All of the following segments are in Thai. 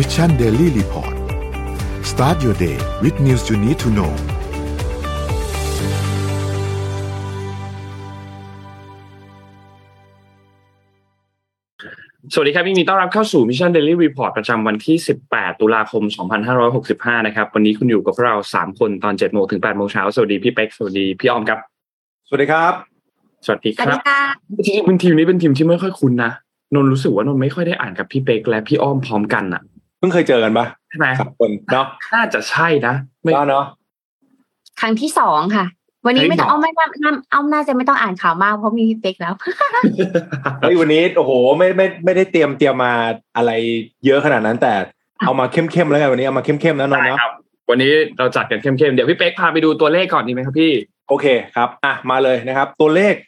Mission Daily Report start your day with news you need to know สวัสดีครับยินดีต้อนรับเข้าสู่ Mission Daily Report ประจำวันที่ 18 ตุลาคม 2565 นะครับ วันนี้คุณอยู่กับพวกเรา 3 คนตอน 7 โมงถึง 8 โมงเช้า สวัสดีพี่เป็ก สวัสดีพี่ออมครับ สวัสดีครับ สวัสดีครับสวัสดีค่ะจริงๆเป็นทีมนี้เป็นทีมที่ไม่ค่อยคุ้นนะ นนท์รู้สึกว่านนท์ไม่ค่อยได้อ่านกับพี่เป็กและพี่อ้อมพร้อมกันอะ เพิ่งเคยเจอกันปะใช่ไหมสามคนเนาะน่าจะใช่นะไม่ก็เนาะครั้งที่สองค่ะ วันนี้เฮ้ยไม่ต้องหรอเอาไม่น่าน่าเอาน่าจะไม่ต้องอ่านข่าวมากเพราะมีพี่เป๊กแล้วเฮ้ยวันนี้โอ้โห ไม่ไม่ไม่ได้เตรียมเตรียมมาอะไรเยอะขนาดนั้น แต่เอามาเข้มๆแล้วกันวันนี้เอามาเข้มๆนะนนได้ท์เนาะครับวันนี้เราจัดกันเข้มๆเดี๋ยวพี่เป๊กพาไปดูตัวเลขก่อนดีไหมครับพี่ โอเคครับ อะมาเลยนะครับ ตัวเลขอ่า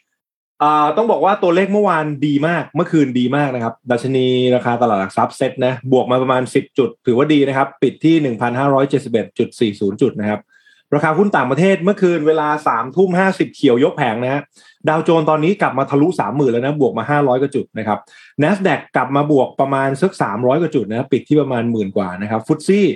ต้องบอกว่าตัวเลขเมื่อวานดีมาก เมื่อคืนดีมากนะครับ ดัชนีราคาตลาดหลักทรัพย์เซ็ตนะ บวกมาประมาณ 10 จุด ถือว่าดีนะครับ ปิดที่ 1,571.40 จุดนะครับ ราคาหุ้นต่างประเทศเมื่อคืนเวลา3ทุ่ม50 เขียวยกแผงนะฮะ ดาวโจนส์ตอนนี้กลับมาทะลุ 30,000 แล้วนะ บวกมา 500 กว่าจุดนะครับ NASDAQ กลับมาบวกประมาณสัก 300 กว่าจุดนะ ปิดที่ประมาณหมื่นกว่านะครับฟุตซี่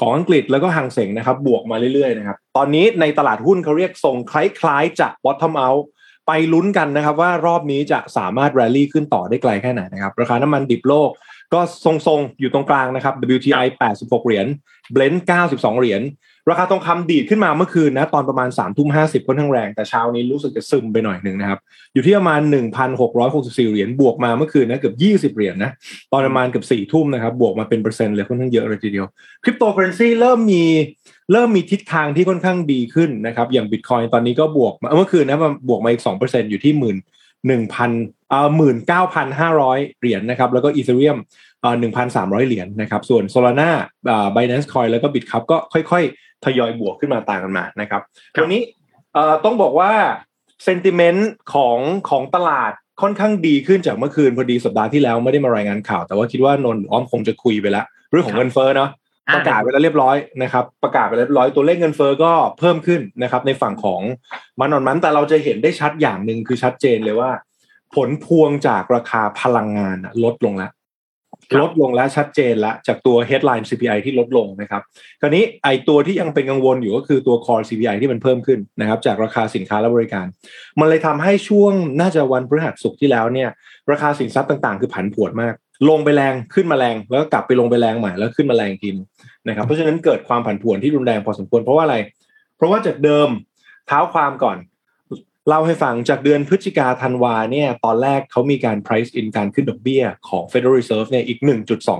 ของอังกฤษแล้วก็หังเสงนะครับ บวกมาเรื่อยๆนะครับ ตอนนี้ในตลาดหุ้นเขาเรียกทรงคล้ายๆจะ bottom out ไปลุ้นกันนะครับว่ารอบนี้จะสามารถ rally ขึ้นต่อได้ไกลแค่ไหนนะครับ ราคาน้ำมันดิบโลกก็ทรงๆ อยู่ตรงกลางนะครับ WTI 86 เหรียญ Blend 92 เหรียญ ราคาทองคำดีดขึ้นมาเมื่อคืนนะ ตอนประมาณ3ามทุ่มห้ค่อนข้างแรง แต่เช้านี้รู้สึกจะซึมไปหน่อยหนึ่งนะครับ อยู่ที่ประมาณ 1,664 เหรียญ บวกมาเมื่อคืนนะเกือบ 20 เหรียญนะตอนประมาณเกือบ4ทุ่มนะครับ บวกมาเป็นเปอร์เซ็นต์เลยค่อนข้างเยอะเลยทีเดียว คริปโตเคอเรนซีเริ่มมี เริ่มมีทิศทางที่ค่อนข้างดีขึ้นนะครับ อย่างบิตคอยตอนนี้ก็บวกมาเมื่อคืนนะมันบวกมาอีก2%อยู่ที่หมื่นหนึ่งพันเอ่อหมื่นเก้าพันห้าร้อยเหรียญนะครับ แล้วก็อีเธเรียมเอ่อหนึ่งพันสามร้อยเหรียญนะครับ ส่วนโซลาร่าอ่า Binance Coin แล้วก็ Bitcup ก็ค่อยๆ ทยอยบวกขึ้นมาต่างกันมานะครับครับวันนี้เอ่อต้องบอกว่าเซนติเมนต์ของของตลาดค่อนข้างดีขึ้นจากเมื่อคืนพอดีสัปดาห์ที่แล้วไม่ได้มารายงานข่าว แต่ว่าคิดว่านนท์อ้อมคงจะคุยไปแล้วเรื่องของเงินเฟ้อเนาะ ประกาศไปแล้วเรียบร้อยนะครับ ประกาศไปแล้วเรียบร้อยตัวเลขเงินเฟ้อก็เพิ่มขึ้นนะครับ ในฝั่งของมันนอนมันแต่เราจะเห็นได้ชัดอย่างหนึ่งคือชัดเจนเลยว่า ผลพวงจากราคาพลังงานน่ะลดลงแล้วครับลดลงแล้วชัดเจนแล้วจากตัว headline CPI ที่ลดลงนะครับ คราวนี้ไอตัวที่ยังเป็นกังวลอยู่ก็คือตัว core CPI ที่มันเพิ่มขึ้นนะครับ จากราคาสินค้าและบริการ มันเลยทำให้ช่วงน่าจะวันพฤหัสศุกร์ที่แล้วเนี่ย ราคาสินทรัพย์ต่างๆ คือผันผวนมาก ลงไปแรงขึ้นมาแรงแล้วก็กลับไปลงไปแรงใหม่แล้วขึ้นมาแรงอีกทีนึง นะครับเพราะฉะนั้นเกิดความผันผวนที่รุนแรงพอสมควรเพราะว่าอะไร เพราะว่าจากเดิมเท้าความก่อนเล่าให้ฟังจากเดือนพฤศจิกาธันวาเนี่ยตอนแรกเขามีการ price in การขึ้นดอกเบี้ยของ Federal Reserve เนี่ยอีก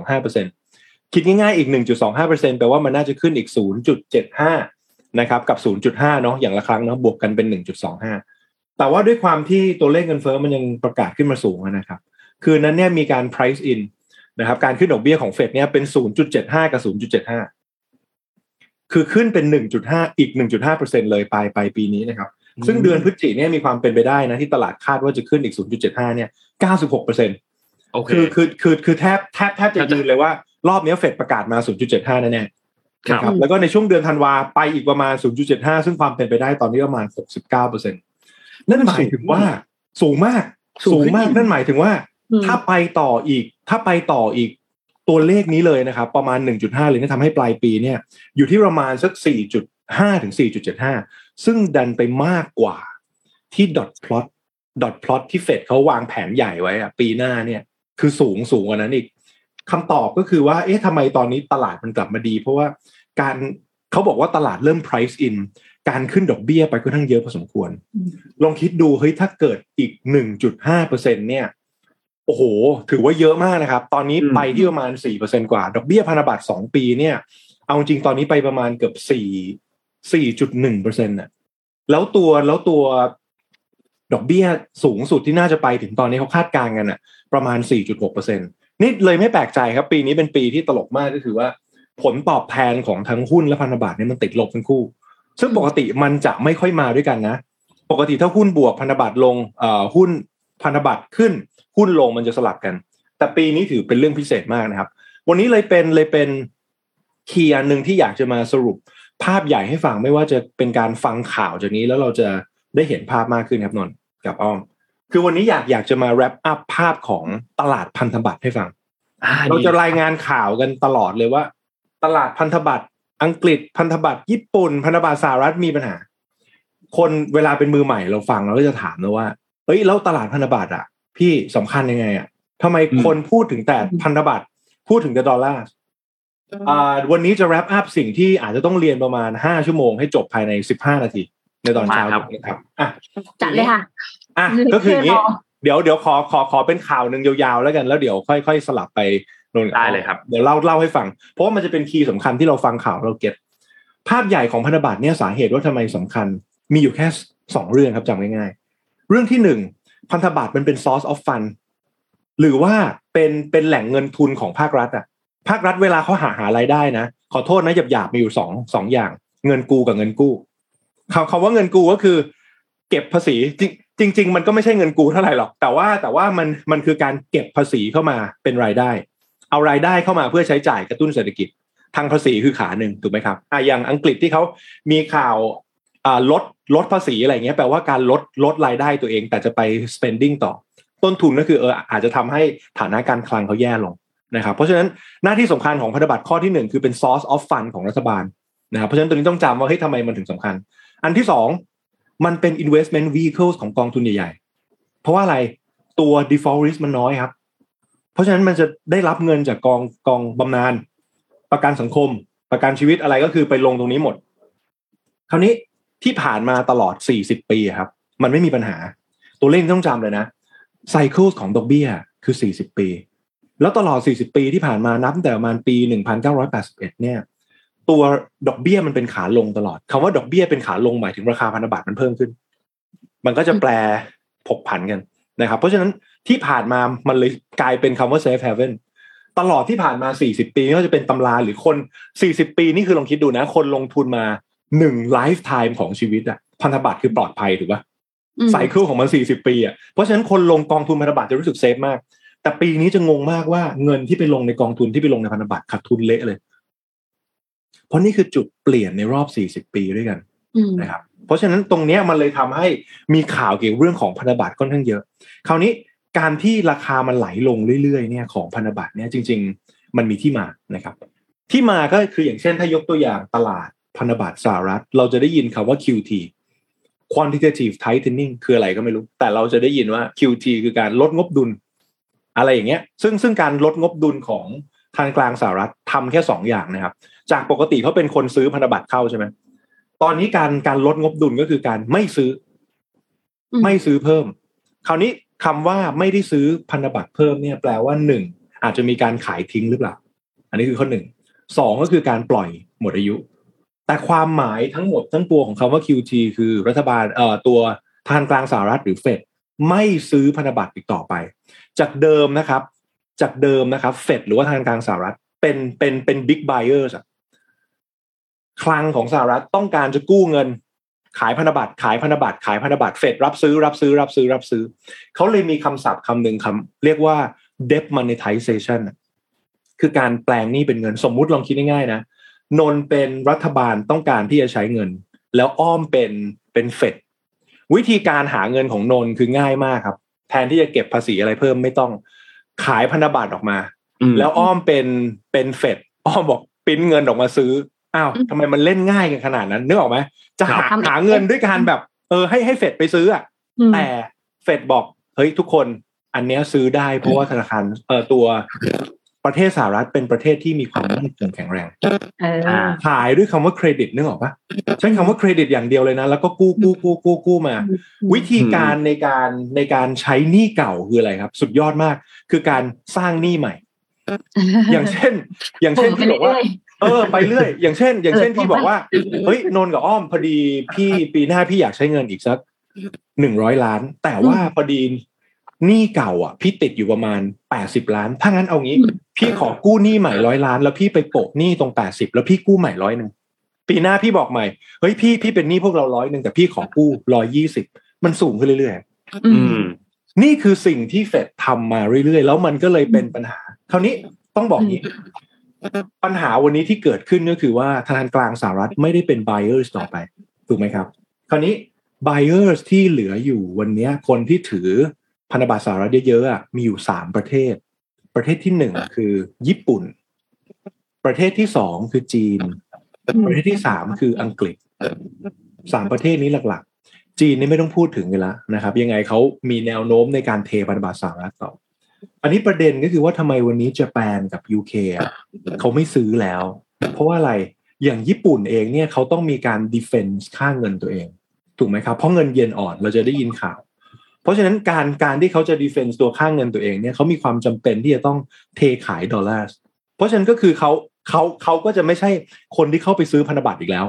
1.25%คิดง่ายๆอีก 1.25%แปลว่ามันน่าจะขึ้นอีก 0.75 นะครับกับ 0.5 เนาะอย่างละครั้งเนาะบวกกันเป็น 1.25 แต่ว่าด้วยความที่ตัวเลขเงินเฟ้อมันยังประกาศขึ้นมาสูงนะครับ คืนนั้นเนี่ยมีการ price in นะครับการขึ้นดอกเบี้ยของเฟดเนี่ยเป็น 0.75 กับ 0.75 คือขึ้นเป็น 1.5 อีก 1.5%เลยปลายปลายปีนี้นะครับซึ่งเดือนพฤศจิเนี่ยมีความเป็นไปได้นะที่ตลาดคาดว่าจะขึ้นอีก 0.75 เนี่ย 96%โอเคคือคือคือคือแทบแทบแทบจะแทบจะยืนเลยว่ารอบนี้เฟดประกาศมา 0.75 แน่ๆครับนะครับแล้วก็ในช่วงเดือนธันวาไปอีกประมาณ 0.75 ซึ่งความเป็นไปได้ตอนนี้ประมาณ 69%นั่นหมายถึงว่าสูงมากสูสูงงขึ้นมากอีกนั่นหมายถึงว่าอืมถ้าไปต่ออีก ถ้าไปต่ออีกตัวเลขนี้เลยนะครับ ประมาณ 1.5เลยเนี่ยทำให้ปลายปีเนี่ยอยู่ที่ประมาณสัก 4.5 ถึง 4.75 ซึ่งดันไปมากกว่าที่ dot plot dot plot ที่เฟดเขาวางแผนใหญ่ไว้อะปีหน้าเนี่ยคือสูงสูงกว่านั้นอีกคำตอบก็คือว่า เอ๊ะทำไมตอนนี้ตลาดมันกลับมาดี เพราะว่าการเขาบอกว่าตลาดเริ่ม price in การขึ้นดอกเบี้ยไปค่อนข้างเยอะพอสมควรอืมลองคิดดูเฮ้ยถ้าเกิดอีก 1.5เปอร์เซ็นเนี่ย โอ้โห ถือว่าเยอะมากนะครับ ตอนนี้อืมไปที่ประมาณ4เปอร์เซ็นกว่า ดอกเบี้ยพันธบัตร2ปีเนี่ย เอาจริงตอนนี้ไปประมาณเกือบ4 4.1เปอร์เซ็นต์่ะ แล้วตัวแล้วตัวดอกเบี้ยสูงสุดที่น่าจะไปถึงตอนนี้เขาคาดการณ์กันอะ ประมาณ4.6เปอร์เซ็นนี่เลยไม่แปลกใจครับ ปีนี้เป็นปีที่ตลกมากก็คือว่า ผลตอบแทนของทั้งหุ้นและพันธบัตรเนี่ยมันติดลบทั้งคู่ ซึ่งปกติมันจะไม่ค่อยมาด้วยกันนะ ปกติถ้าหุ้นบวกพันธบัตรลงเอ่อหุ้นพันธบัตรขึ้น หุ้นลงมันจะสลับกัน แต่ปีนี้ถือเป็นเรื่องพิเศษมากนะครับ วันนี้เลยเป็นเลยเป็นคีย์อันหนึ่งที่อยากจะมาสรุปภาพใหญ่ให้ฟังไม่ว่าจะเป็นการฟังข่าวจากนี้แล้วเราจะได้เห็นภาพมากขึ้นครับนนท์กับอ้อมคือวันนี้อยากอยากจะมา wrap up ภาพของตลาดพันธบัตรให้ฟังอ่เราจะดีรายงานข่าวกันตลอดเลยว่า ตลาดพันธบัตรอังกฤษพันธบัตรญี่ปุ่น พันธบัตรสหรัฐมีปัญหา คนเวลาเป็นมือใหม่เราฟังเราก็จะถามนะว่าเอ้ยแล้วตลาดพันธบัตรอะ พี่สำคัญยังไงอะทำไมคนพูดถึงแต่พันธบัตรพูดถึงแต่ดอลลาร์อ่าวันนี้จะ wrap up สิ่งที่อาจจะต้องเรียนประมาณห้าชั่วโมงให้จบภายในสิบห้านาที ในตอนเช้ามาครับนะครับอะจัดเลยค่ะอะก็คืออย่างนี้ เดี๋ยวเดี๋ยวขอขอขอเป็นข่าวหนึ่งยาวๆแล้วกัน แล้วเดี๋ยวค่อยๆสลับไปนนท์กับได้เลยครับ เดี๋ยวเล่าเล่าให้ฟัง เพราะว่ามันจะเป็นคีย์สำคัญที่เราฟังข่าวเราเก็ตภาพใหญ่ของพันธบัตรเนี่ยสาเหตุว่าทำไมสำคัญ มีอยู่แค่สองเรื่องครับจำง่ายๆเรื่องที่หนึ่ง พันธบัตรมันเป็น source of fund หรือว่าเป็นเป็นแหล่งเงินทุนของภาครัฐอะ ภาครัฐเวลาเขาหาหารายได้นะ ขอโทษนะหยาบๆมีอยู่สองสองอย่าง เงินกู้กับเงินกู้คำคำว่าเงินกู้ก็คือ เก็บภาษีจริงจริง ๆ มันก็ไม่ใช่เงินกู้เท่าไหร่หรอก แต่ว่าแต่ว่ามันมันคือการเก็บภาษีเข้ามาเป็นรายได้ เอารายได้เข้ามาเพื่อใช้จ่ายกระตุ้นเศรษฐกิจทางภาษีคือขาหนึ่งถูกไหมครับอะอย่างอังกฤษที่เขามีข่าว ลดลดภาษีอะไรเงี้ยแปลว่าการลดลดรายได้ตัวเอง แต่จะไป spending ต่อ ต้นทุนก็คือเอออาจจะทำให้ฐานะการคลังเขาแย่ลงนะครับเพราะฉะนั้นหน้าที่สำคัญของพันธบัตรข้อที่หนึ่งคือเป็น source of fund ของรัฐบาลนะครับเพราะฉะนั้นตัวนี้ต้องจำว่าเฮ้ยทำไมมันถึงสำคัญ อันที่สองมันเป็น investment vehicles ของกองทุนใหญ่ๆ เพราะว่าอะไรตัว default risk มันน้อยครับ เพราะฉะนั้นมันจะได้รับเงินจากกองกองบำนาญประกันสังคม ประกันชีวิตอะไรก็คือไปลงตรงนี้หมด คราวนี้ ที่ผ่านมาตลอด 40 ปีครับ มันไม่มีปัญหา ตัวเลขต้องจำเลยนะไซเคิลของดอกเบี้ยคือ 40 ปี แล้วตลอด 40 ปีที่ผ่านมานับแต่ประมาณปี 1981 เนี่ย ตัวดอกเบี้ยมันเป็นขาลงตลอดคำว่าดอกเบี้ยเป็นขาลงหมายถึงราคาพันธบัตรมันเพิ่มขึ้น มันก็จะแปลผกผันกันนะครับ เพราะฉะนั้นที่ผ่านมามันเลยกลายเป็นคำว่า safe haven ตลอดที่ผ่านมา 40 ปีไม่ว่าจะเป็นตำราหรือคน 40 ปีนี่คือลองคิดดูนะ คนลงทุนมา หนึ่ง lifetime ของชีวิตอะพันธบัตรคือปลอดภัยถูกปะอืม cycle ของมัน40ปีอะเพราะฉะนั้นคนลงกองทุนพันธบัตรจะรู้สึก safe มาก แต่ปีนี้จะงงมากว่าเงินที่ไปลงในกองทุนที่ไปลงในพันธบัตรขาดทุนเละเลย เพราะนี่คือจุดเปลี่ยนในรอบ40ปีด้วยกันอืมนะครับเพราะฉะนั้นตรงเนี้ยมันเลยทำให้มีข่าวเกี่ยวกับเรื่องของพันธบัตรค่อนข้างเยอะ คราวนี้การที่ราคามันไหลลงเรื่อยๆเนี่ยของพันธบัตรเนี่ยจริง ๆ มันมีที่มานะครับ ที่มาก็คืออย่างเช่นถ้ายกตัวอย่างตลาด พันธบัตรสหรัฐ เราจะได้ยินคำว่า QT quantitative tightening คืออะไรก็ไม่รู้ แต่เราจะได้ยินว่า QT คือการลดงบดุล อะไรอย่างเงี้ย ซึ่งซึ่งการลดงบดุลของทางกลางสหรัฐทำแค่สองอย่างนะครับ จากปกติเขาเป็นคนซื้อพันธบัตรเข้าใช่ไหมตอนนี้การการลดงบดุลก็คือการไม่ซื้ออืมไม่ซื้อเพิ่ม คราวนี้คำว่าไม่ได้ซื้อพันธบัตรเพิ่มเนี่ยแปลว่าหนึ่งอาจจะมีการขายทิ้งหรือเปล่า อันนี้คือข้อหนึ่งสองก็คือการปล่อยหมดอายุ แต่ความหมายทั้งหมดทั้งปวงของคำว่า QT คือรัฐบาลเอ่อตัวธนาคารกลางสหรัฐหรือเฟดไม่ซื้อพันธบัตรอีกต่อไป จากเดิมนะครับ จากเดิมนะครับเฟดหรือว่าธนาคารกลางสหรัฐเป็นเป็นเป็นบิ๊กไบเออร์คลังของสหรัฐต้องการจะกู้เงิน ขายพันธบัตรขายพันธบัตรขายพันธบัตรเฟดรับซื้อรับซื้อรับซื้อรับซื้อ เขาเลยมีคำศัพท์คำหนึ่งคำเรียกว่า debt monetization คือการแปลงหนี้เป็นเงินสมมุติลองคิดง่ายๆนะ นนเป็นรัฐบาลต้องการที่จะใช้เงิน แล้วอ้อมเป็นเป็นเฟดวิธีการหาเงินของนนคือง่ายมากครับ แทนที่จะเก็บภาษีอะไรเพิ่มไม่ต้องขายพันธบัตรออกมาอืมแล้วอ้อมเป็นเป็นเฟดอ้อมบอกปริ้นเงินออกมาซื้ออ้าวทำไมมันเล่นง่ายกันขนาดนั้นนึกออกไหมจะหาครับหาเงินด้วยการแบบเออให้ให้เฟดไปซื้ออะอืมแต่เฟดบอกเฮ้ยทุกคนอันเนี้ยซื้อได้เพราะว่าธนาคารเออตัว ประเทศสหรัฐเป็นประเทศที่มีความมั่นคงแข็งแรงเอออ่าขายด้วยคำว่าเครดิตนึกออกปะใช้คำว่าเครดิตอย่างเดียวเลยนะ แล้วก็กู้กู้กู้กู้กู้มา วิธีการในการในการใช้หนี้เก่าคืออะไรครับ สุดยอดมาก คือการสร้างหนี้ใหม่ อย่างเช่น อย่างเช่นที่บอกว่าเออไปเรื่อยอย่างเช่น อย่างเช่นเออที่บอกว่าเฮ้ยนนท์กับอ้อมพอดีพี่ปีหน้าพี่อยากใช้เงินอีกสักหนึ่งร้อยล้าน แต่ว่าพอดี หนี้เก่าอะพี่ติดอยู่ประมาณแปดสิบล้าน ถ้างั้นเอางี้ พี่ขอกู้หนี้ใหม่ร้อยล้าน แล้วพี่ไปโปะหนี้ตรงแปดสิบแล้วพี่กู้ใหม่ร้อยหนึ่งปีหน้าพี่บอกใหม่เฮ้ยพี่พี่เป็นหนี้พวกเราร้อยหนึ่งแต่พี่ขอกู้ร้อยยี่สิบมันสูงขึ้นเรื่อยๆอือืมมนี่คือสิ่งที่เฟดทำมาเรื่อยๆ แล้วมันก็เลยเป็นปัญหาคราวนี้ต้องบอกนี้ปัญหาวันนี้ที่เกิดขึ้นก็คือว่าธนาคารกลางสหรัฐไม่ได้เป็น buyers ต่อไปถูกไหมครับ คราวนี้ buyers ที่เหลืออยู่วันนี้คนที่ถือ พันธบัตรสหรัฐเยอะๆอะมีอยู่สามประเทศ ประเทศที่หนึ่งคือญี่ปุ่น ประเทศที่สองคือจีน ประเทศที่สามคืออังกฤษสามประเทศนี้หลักๆ จีนนี่ไม่ต้องพูดถึงกันละนะครับ ยังไงเขามีแนวโน้มในการเทพันธบัตรสหรัฐต่ออันนี้ประเด็นก็คือว่าทำไมวันนี้ญี่ปุ่นกับ UK อะเขาไม่ซื้อแล้ว เพราะว่าอะไรอย่างญี่ปุ่นเองเนี่ยเขาต้องมีการ defense ค่าเงินตัวเอง ถูกไหมครับ เพราะเงินเยนอ่อนเราจะได้ยินข่าว เพราะฉะนั้นการการที่เขาจะ defense ตัวค่าเงินตัวเองเนี่ยเขามีความจำเป็นที่จะต้องเทขายดอลลาร์เพราะฉะนั้นก็คือเขาเขาเขาก็จะไม่ใช่คนที่เข้าไปซื้อพันธบัตรอีกแล้ว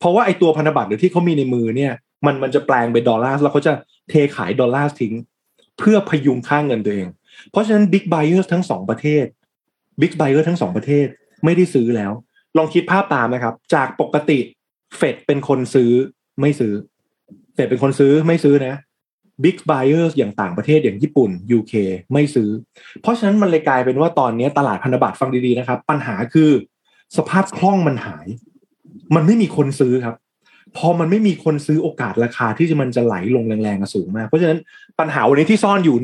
เพราะว่าไอ้ตัวพันธบัตรหรือที่เขามีในมือเนี่ย มันมันจะแปลงเป็นดอลลาร์แล้วเขาจะเทขายดอลลาร์ทิ้ง เพื่อพยุงค่าเงินตัวเอง เพราะฉะนั้น big buyer ทั้งสองประเทศ big buyer ทั้งสองประเทศไม่ได้ซื้อแล้ว ลองคิดภาพตามนะครับ จากปกติเฟดเป็นคนซื้อไม่ซื้อเฟดเป็นคนซื้อไม่ซื้อนะ big buyer อย่างต่างประเทศอย่างญี่ปุ่น UK ไม่ซื้อ เพราะฉะนั้นมันเลยกลายเป็นว่าตอนนี้ตลาดพันธบัตรฟังดีๆนะครับ ปัญหาคือสภาพคล่องมันหาย มันไม่มีคนซื้อครับ พอมันไม่มีคนซื้อโอกาสราคาที่จะมันจะไหลลงแรงๆสูงมาก เพราะฉะนั้นปัญหาวันนี้ที่ซ่อนอยู่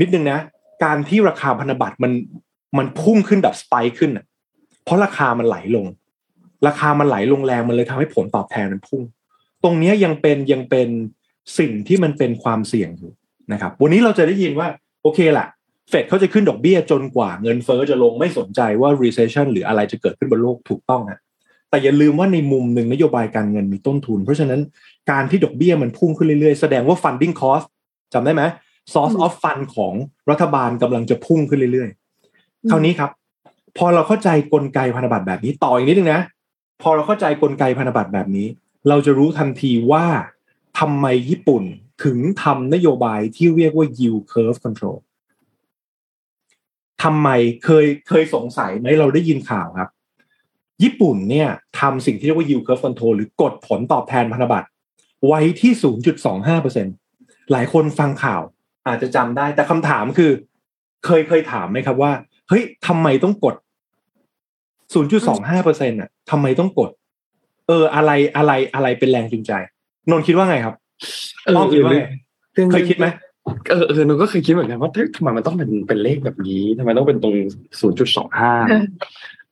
นิดนึงนะ การที่ราคาพันธบัตรมันมันพุ่งขึ้นแบบสไปค์ขึ้นเพราะราคามันไหลลง ราคามันไหลลงแรงมันเลยทำให้ผลตอบแทนมันพุ่ง ตรงนี้ยังเป็นยังเป็น สิ่งที่มันเป็นความเสี่ยงอยู่นะครับวันนี้เราจะได้ยินว่าโอเคแหละเฟดเขาจะขึ้นดอกเบี้ยจนกว่าเงินเฟอ้อจะลงไม่สนใจว่า recession หรืออะไรจะเกิดขึ้นบนโลกถูกต้องนะแต่อย่าลืมว่าในมุมหนึ่งนโยบายการเงินมีต้นทุน เพราะฉะนั้นการที่ดอกเบี้ยมันพุ่งขึ้นเรื่อยๆ แสดงว่า funding cost จำได้ไหม source of fund ของรัฐบาลกำลังจะพุ่งขึ้นเรื่อยๆคราวนี้ครับ พอเราเข้าใจกลไกพันธบัตรแบบนี้ต่ออีกนิดนึงนะ พอเราเข้าใจกลไกพันธบัตรแบบนี้ เราจะรู้ทันทีว่า ทำไมญี่ปุ่นถึงทำนโยบายที่เรียกว่า yield curve control ทำไมเคยเคยสงสัยไหมเราได้ยินข่าวครับ ญี่ปุ่นเนี่ยทำสิ่งที่เรียกว่า yield curve control หรือกดผลตอบแทนพันธบัตรไว้ที่ 0.25%หลายคนฟังข่าวอาจจะจำได้ แต่คำถามคือ เคยเคยถามไหมครับว่า เฮ้ยทำไมต้องกด 0.25%อะทำไมต้องกด เอออะไรอะไรอะไรเป็นแรงจูงใจ นนคิดว่าไงครับเอออ้อมคิดว่าไงรื่องเคยคิดไหมเออเออนนก็เคยคิดเหมือนกันว่าเฮ้ยทำไมมันต้องเป็นเป็นเลขแบบนี้ทำไมต้องเป็นตรงศูนย์จุดสองห้า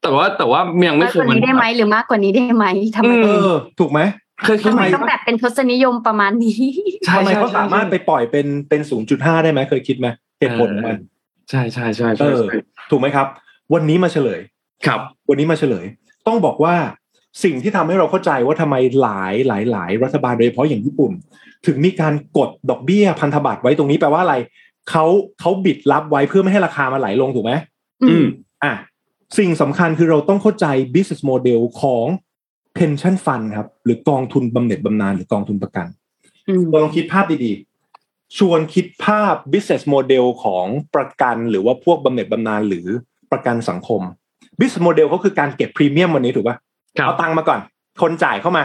แต่ว่าแต่ว่ายังไม่มากเคกยว่านี้ได้ไหมหรือมากกว่านี้ได้ไหมทำไมอืเออ ถูกไหมเคยคิดทำไหไมมต้องแบบเป็นทศนิยมประมาณนี้ใช่ทำไมใช่เขาใช่สามารถไปปล่อยเป็นเป็น0.5ได้ไหมเคยคิดไหมเหตุผลของมันใช่ใช่ใช่เอใช่อใช่ถูกไหมครับ วันนี้มาเฉลย ครับ วันนี้มาเฉลย ต้องบอกว่า สิ่งที่ทำให้เราเข้าใจว่าทำไมหลายหลายหลายรัฐบาลโดยเฉพาะอย่างญี่ปุ่น ถึงมีการกดดอกเบี้ยพันธบัตรไว้ตรงนี้แปลว่าอะไรเขาเขาบิดรับไว้เพื่อไม่ให้ราคามันไหลลงถูกไหมอืมอะสิ่งสำคัญคือเราต้องเข้าใจ business model ของ pension fund ครับ หรือกองทุนบำเหน็จบำนาญหรือกองทุนประกันอืมลองคิดภาพดีๆ ชวนคิดภาพ business model ของประกันหรือว่าพวกบำเหน็จบำนาญหรือประกันสังคม business model เขาคือการเก็บพรีเมียมวันนี้ถูกปะครับ เอาตังค์มาก่อน คนจ่ายเข้ามา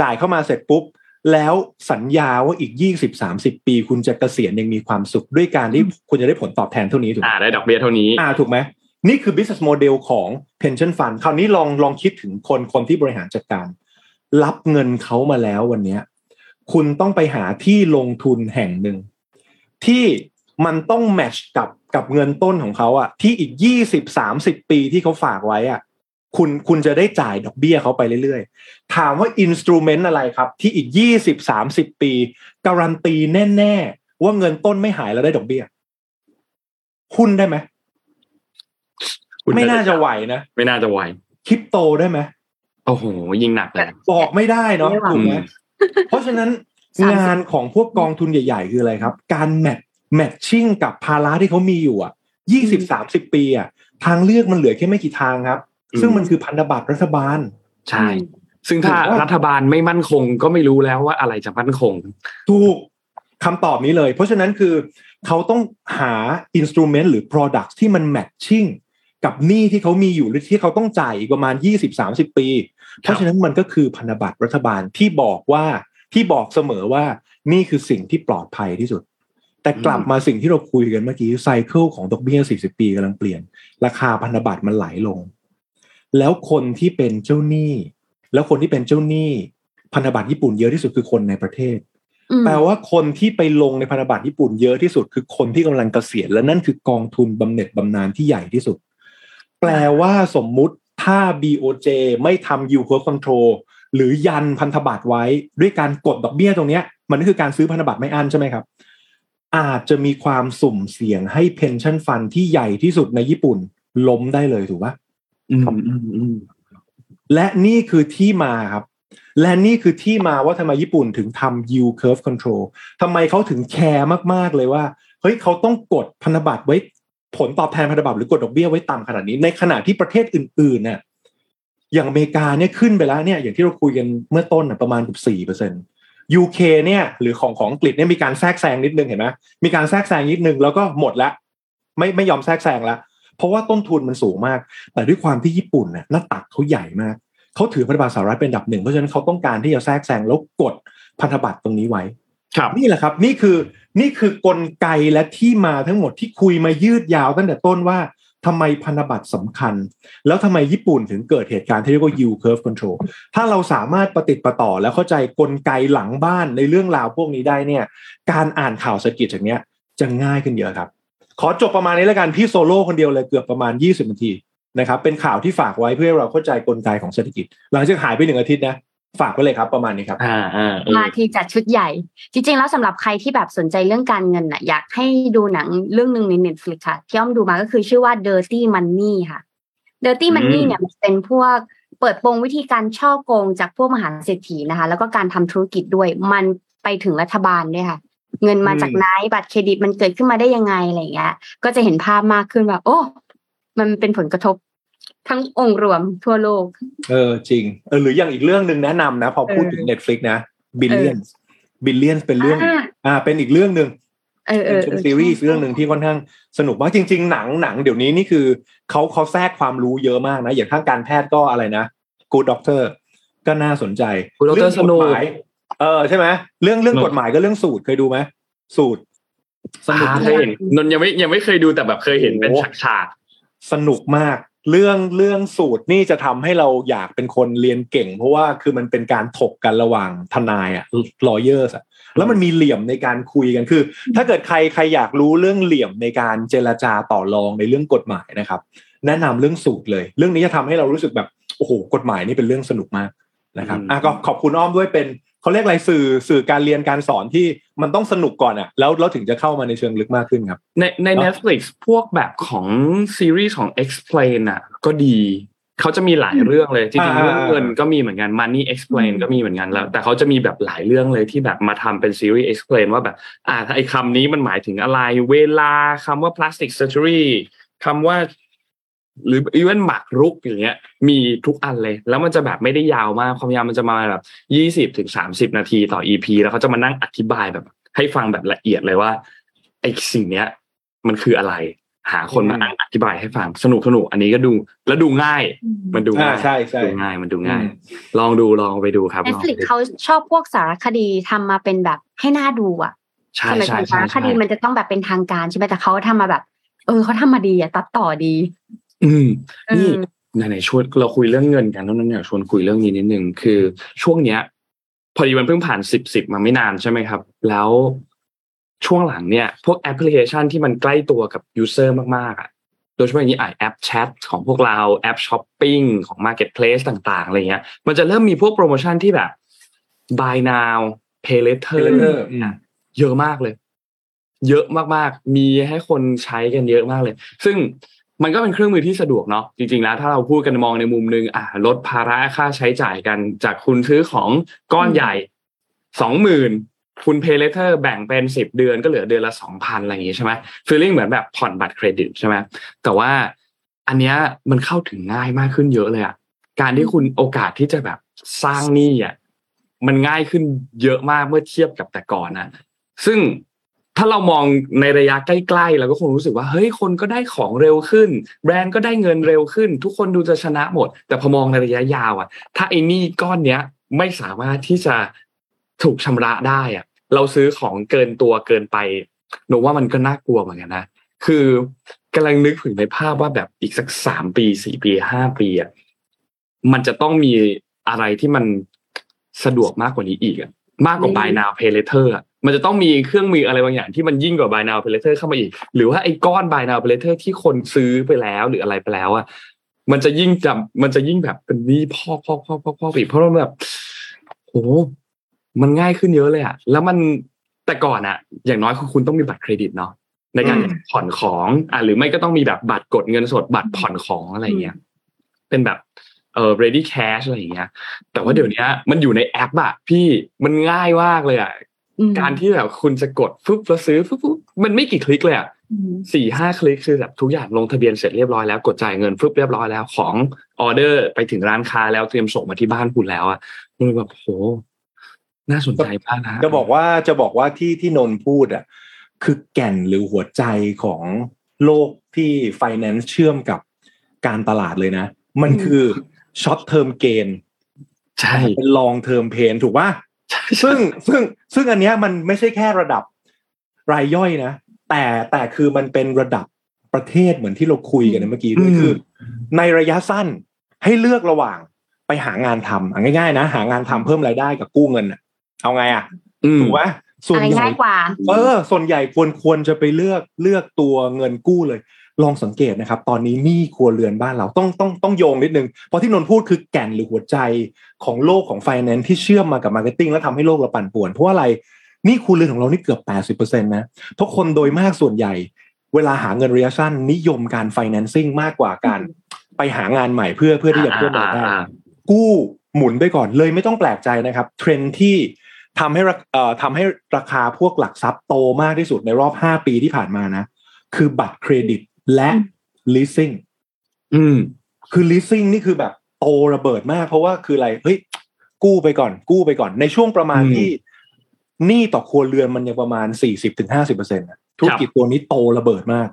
จ่ายเข้ามาเสร็จปุ๊บ แล้วสัญญาว่าอีกยี่สิบสามสิบปี คุณจะเกษียณยังมีความสุขด้วยการที่คุณจะได้ผลตอบแทนเท่านี้ถูกไหมอ่าได้ดอกเบี้ยเท่านี้อ่าถูกไหมนี่คือ business model ของ pension fund คราวนี้ลองลองคิดถึงคนคนที่บริหารจัดการ รับเงินเขามาแล้ววันเนี้ยคุณต้องไปหาที่ลงทุนแห่งหนึ่ง ที่มันต้องแมชกับกับเงินต้นของเขาอะที่อีกยี่สิบสามสิบปีที่เขาฝากไว้อะ คุณคุณจะได้จ่ายดอกเบี้ยเขาไปเรื่อยๆ ถามว่าอินสตูเมนต์อะไรครับ ที่อีกยี่สิบสามสิบปี การันตีแน่ๆ ว่าเงินต้นไม่หายแล้วได้ดอกเบี้ยหุ้นได้ไหมคุณไม่น่าจะไหวนะ ไม่น่าจะไหวคริปโตได้ไหมโอ้โห ยิ่งหนักเลยบอกไม่ได้เนาะไม่ไหวถูกไหมเพราะฉะนั้นสามสิบงานของพวกกองทุนใหญ่ ๆ คืออะไรครับ การแมทแมทชิ่งกับภาระที่เขามีอยู่อะยี่สิบสามสิบปีอะทางเลือกมันเหลือแค่ไม่กี่ทางครับอืม ซึ่งมันคือพันธบัตรรัฐบาล ใช่ ซึ่งถ้าถูกว่ารัฐบาลไม่มั่นคงก็ไม่รู้แล้วว่าอะไรจะมั่นคง ถูกคำตอบนี้เลย เพราะฉะนั้นคือเขาต้องหาอินสตูเมนต์หรือ Product ที่มันแมทชิ่งกับหนี้ที่เขามีอยู่หรือที่เขาต้องจ่ายอีกประมาณ 20-30 ปี เพราะฉะนั้นมันก็คือพันธบัตรรัฐบาลที่บอกว่าที่บอกเสมอว่านี่คือสิ่งที่ปลอดภัยที่สุด แต่กลับมาสิ่งที่เราคุยกันเมื่อกี้ไซเคิลของดอกเบี้ย40 ปีกำลังเปลี่ยน ราคาพันธบัตรมันไหลลง แล้วคนที่เป็นเจ้าหนี้ แล้วคนที่เป็นเจ้าหนี้พันธบัตรญี่ปุ่นเยอะที่สุดคือคนในประเทศอืมแปลว่าคนที่ไปลงในพันธบัตรญี่ปุ่นเยอะที่สุดคือคนที่กำลังเกษียณและนั่นคือกองทุนบำเหน็จบำนาญที่ใหญ่ที่สุด แปลว่าสมมุติถ้า BOJ ไม่ทำ yield curve control หรือยันพันธบัตรไว้ด้วยการกดดอกเบี้ยตรงเนี้ยมันก็คือการซื้อพันธบัตรไม่อั้นใช่ไหมครับ อาจจะมีความสุ่มเสี่ยงให้ pension fund ที่ใหญ่ที่สุดในญี่ปุ่นล้มได้เลยถูกปะอืมอืมอืม และนี่คือที่มาครับ และนี่คือที่มาว่าทำไมญี่ปุ่นถึงทำ yield curve control ทำไมเขาถึงแคร์มาก ๆ เลยว่า เฮ้ยเขาต้องกดพันธบัตรไว้ผลตอบแทนพันธบัตรหรือกดดอกเบี้ยไว้ต่ำขนาดนี้ ในขณะที่ประเทศอื่นๆเนี่ยอย่างอเมริกาเนี่ยขึ้นไปแล้วเนี่ยอย่างที่เราคุยกันเมื่อต้นน่ะประมาณเกือบสี่เปอร์เซ็นต์ UK เนี่ย หรือของของอังกฤษเนี่ยมีการแทรกแซงนิดนึงเห็นไหมมีการแทรกแซงนิดนึงแล้วก็หมดละไม่ไม่ยอมแทรกแซงละ เพราะว่าต้นทุนมันสูงมาก แต่ด้วยความที่ญี่ปุ่นเนี่ยหน้าตักเขาใหญ่มากเขาถือพันธบัตรสหรัฐเป็นอันดับหนึ่งเพราะฉะนั้นเขาต้องการที่จะแทรกแซงแล้วกดพันธบัตรตรงนี้ไว้ครับนี่แหละครับนี่คือนี่คือกลไกและที่มาทั้งหมดที่คุยมายืดยาวตั้งแต่ต้นว่าทำไมพันธบัตรสำคัญ แล้วทำไมญี่ปุ่นถึงเกิดเหตุการณ์ที่เรียกว่า yield curve control ถ้าเราสามารถประติดประต่อแล้วเข้าใจกลไกหลังบ้านในเรื่องราวพวกนี้ได้เนี่ย การอ่านข่าวเศรษฐกิจอย่างเนี้ยจะง่ายขึ้นเยอะครับ ขอจบประมาณนี้แล้วกันพี่โซโล่คนเดียวเลยเกือบประมาณ 20นาทีนะครับเป็นข่าวที่ฝากไว้เพื่อให้เราเข้าใจกลไกของเศรษฐกิจ หลังจากหายไปหนึ่งอาทิตย์นะฝากไว้เลยครับประมาณนี้ครับอ่าอ่าเออมาทีจัดชุดใหญ่ จริง ๆ แล้วสำหรับใครที่แบบสนใจเรื่องการเงินน่ะอยากให้ดูหนังเรื่องหนึ่งใน Netflix ค่ะที่อ้อมดูมาก็คือชื่อว่า Dirty Money ค่ะ Dirty Money เนี่ยมันเป็นพวกเปิดโปงวิธีการช่อโกงจากพวกมหาเศรษฐีนะคะ แล้วก็การทำธุรกิจด้วยมันไปถึงรัฐบาลด้วยค่ะ เงินมาจากไหนบัตรเครดิตมันเกิดขึ้นมาได้ยังไงอะไรอย่างเงี้ย ก็จะเห็นภาพมากขึ้นว่าโอ้มันเป็นผลกระทบทั้งองค์รวมทั่วโลก เออจริงเออหรืออย่างอีกเรื่องหนึ่งแนะนำนะ พอพูดถึง Netflix นะ Billions Billions เป็นเรื่องอ่าอ่า เป็นอีกเรื่องหนึ่งเออเอเป็นอเออซีรีส์เรื่องหนึ่งที่ค่อนข้างสนุกมากจริง ๆ หนังหนังเดี๋ยวนี้นี่คือเขาเขาแทรกความรู้เยอะมากนะ อย่างทางการแพทย์ก็อะไรนะ Good Doctor ก็น่าสนใจ Good Doctor เรื่องสนุกฎหมาย เออใช่ไหมเรื่องเรื่องสนุกกฎหมายก็เรื่องสูตรเคยดูไหมสูตร สนุกอ่าเคมายกเห็นนนท์ยังไม่ยังไม่เคยดูแต่แบบเคยเห็นเป็นโอ้ฉากสนุกมากเรื่องเรื่องสูตรนี่จะทำให้เราอยากเป็นคนเรียนเก่ง เพราะว่าคือมันเป็นการถกกันระหว่างทนายอะ lawyers อะแล้วมันมีเหลี่ยมในการคุยกันคือ ถ้าเกิดใครใครอยากรู้เรื่องเหลี่ยมในการเจรจาต่อรองในเรื่องกฎหมายนะครับ แนะนำเรื่องสูตรเลย เรื่องนี้จะทำให้เรารู้สึกแบบโอ้โหกฎหมายนี่เป็นเรื่องสนุกมากนะครับอะก็ขอบคุณอ้อมด้วยเป็น เขาเรียกอะไรสื่อสื่อการเรียนการสอนที่มันต้องสนุกก่อนอะแล้วเราถึงจะเข้ามาในเชิงลึกมากขึ้นครับๆในในเนอะ Netflix พวกแบบของซีรีส์ของ Explain อะ ก็ดีเขาจะมีหลายเรื่องเลยจริงๆอ่าเรื่องเงินก็มีเหมือนกัน Money Explain อืมก็มีเหมือนกันแล้ว แต่เขาจะมีแบบหลายเรื่องเลยที่แบบมาทำเป็นซีรีส์ Explain ว่าแบบ อ่าไอ้คำนี้มันหมายถึงอะไร เวลาคำว่า plastic surgery คำว่า หรืออีเวนหมักรุกอย่างเงี้ย มีทุกอันเลย แล้วมันจะแบบไม่ได้ยาวมากความยาวมันจะมาแบบยี่สิบถึงสามสิบนาทีต่อ EP แล้วเขาจะมานั่งอธิบายแบบ ให้ฟังแบบละเอียดเลยว่าไอ้สิ่งเนี้ย มันคืออะไร หาคนมานั่งอธิบายให้ฟังสนุกสนุกอันนี้ก็ดู แล้วดูง่าย มันดูอ่าง่ายใช่ใช่ดูง่ายมันดูง่าย ลองดูลองไปดูครับลอง Netflix ไปดูเขาชอบพวกสารคดีทำมาเป็นแบบให้น่าดูอะใช่สมัยใช่ก่อนใช่สารคใช่ดีมันจะต้องแบบเป็นทางการใช่ไหมแต่เขาทำมาแบบ เออเขาทำมาดีอะตัดต่อดี ออืมเออนี่ไหนๆชวนเราคุยเรื่องเงินกันแล้วนั้นอยากชวนคุยเรื่องนี้นิดนึงคือช่วงเนี้ย พอดีมันเพิ่งผ่านสิบสิบมาไม่นานใช่ไหมครับ แล้วช่วงหลังเนี่ย พวกแอปพลิเคชันที่มันใกล้ตัวกับ user มากๆอะโดยเฉพาะอย่างนี้อะแอปแชทของพวกเราแอปช้อปปิ้งของ Marketplace ต่างๆอะไรเงี้ย มันจะเริ่มมีพวกโปรโมชั่นที่แบบ buy now pay later Pay later อืมเยอะมากเลย เยอะมากๆ มีให้คนใช้กันเยอะมากเลย ซึ่ง มันก็เป็นเครื่องมือที่สะดวกเนาะจริงๆแล้วถ้าเราพูดกันมองในมุมหนึ่งอะลดภาระค่าใช้จ่ายกันจากคุณซื้อของก้อนใหญ่สองหมื่นคุณ pay later แบ่งเป็นสิบเดือนก็เหลือเดือนละสองพันอะไรอย่างงี้ใช่ไหม feeling เหมือนแบบผ่อนบัตรเครดิตใช่ไหมแต่ว่าอันเนี้ยมันเข้าถึงง่ายมากขึ้นเยอะเลยอะการที่คุณโอกาสที่จะแบบสร้างหนี้อะมันง่ายขึ้นเยอะมากเมื่อเทียบกับแต่ก่อนนะซึ่ง ถ้าเรามองในระยะใกล้ๆเราก็คงรู้สึกว่าเฮ้ยคนก็ได้ของเร็วขึ้น แบรนด์ก็ได้เงินเร็วขึ้น ทุกคนดูจะชนะหมด แต่พอมองในระยะยาวอะ ถ้าไอ้นี้ก้อนเนี้ยไม่สามารถที่จะถูกชำระได้อะ เราซื้อของเกินตัวเกินไปหนูว่ามันก็น่ากลัวเหมือนกันนะคือกำลังนึกถึงในภาพว่าแบบอีกสักสามปีสี่ปีห้าปีอะมันจะต้องมีอะไรที่มันสะดวกมากกว่านี้อีกอะมากกว่า buy now pay later อะ มันจะต้องมีเครื่องมืออะไรบางอย่างที่มันยิ่งกว่า buy now pay later เข้ามาอีก หรือว่าไอ้ก้อน buy now pay later ที่คนซื้อไปแล้วหรืออะไรไปแล้วอะมันจะยิ่งจำมันจะยิ่งแบบเป็นหนี้พอกพอกพอกพอกพอกอีกเพราะว่าแบบโหมันง่ายขึ้นเยอะเลยอะแล้วมันแต่ก่อนอะอย่างน้อยคือคุณต้องมีบัตรเครดิตเนาะในการอืมผ่อนของอะหรือไม่ก็ต้องมีแบบบัตรกดเงินสดบัตรผ่อนของอะไรเงี้ยเป็นแบบเออ ready cash อะไรอย่างเงี้ย แต่ว่าเดี๋ยวนี้มันอยู่ในแอปอะพี่มันง่ายมากเลยอะอืม การที่แบบคุณจะกดฟึบแล้วซื้อฟึบฟึบมันไม่กี่คลิกเลยอะอืมสี่ห้าคลิกคือแบบทุกอย่างลงทะเบียนเสร็จเรียบร้อยแล้วกดจ่ายเงินฟึบเรียบร้อยแล้วของออเดอร์ไปถึงร้านค้าแล้วเตรียมส่งมาที่บ้านคุณแล้วอะมันแบบโหน่าสนใจมากนะจะบอกว่าจะบอกว่าที่ที่นนท์พูดอะคือแก่นหรือหัวใจของโลกที่ finance เชื่อมกับการตลาดเลยนะ มันคือ short term gain ใช่เป็น long term pain ถูกป่ะใช่ ซึ่งซึ่งซึ่งอันเนี้ยมันไม่ใช่แค่ระดับรายย่อยนะ แต่แต่คือมันเป็นระดับประเทศเหมือนที่เราคุยกันเมื่อกี้ด้วยคือ ในระยะสั้นให้เลือกระหว่างไปหางานทำอะง่ายๆนะ หางานทำเพิ่มรายได้กับกู้เงินอะเอาไงอะอืมถูกไหมส่วอะนใหญ่ง่ายกว่าเออส่วนใหญ่ควรควรจะไปเลือกเลือกตัวเงินกู้เลย ลองสังเกตนะครับ ตอนนี้หนี้ครัวเรือนบ้านเราต้องต้องต้องโยงนิดนึง เพราะที่นนท์พูดคือแก่นหรือหัวใจของโลกของไฟแนนซ์ที่เชื่อมมากับ marketing แล้วทำให้โลกเราปั่นป่วน เพราะว่าอะไรหนี้ครัวเรือนของเรานี่เกือบ 80%นะทุกคนโดยมากส่วนใหญ่ เวลาหาเงินระยะสั้นนิยมการ financing มากกว่าการไปหางานใหม่เพื่อเพื่อที่จะเพิ่มรายได้อ่ากู้หมุนไปก่อนเลยไม่ต้องแปลกใจนะครับ เทรนด์ที่ทำให้ราเอ่อทำให้ราคาพวกหลักทรัพย์โตมากที่สุดในรอบ 5 ปีที่ผ่านมานะ คือบัตรเครดิต และ leasing อืม คือ leasing นี่คือแบบโตระเบิดมาก เพราะว่าคืออะไรเฮ้ยกู้ไปก่อน กู้ไปก่อน ในช่วงประมาณอืมที่หนี้ต่อครัวเรือนมันยังประมาณ40-50%เปอร์เซ็นต์ธุรกิจตัวนี้โตระเบิดมาก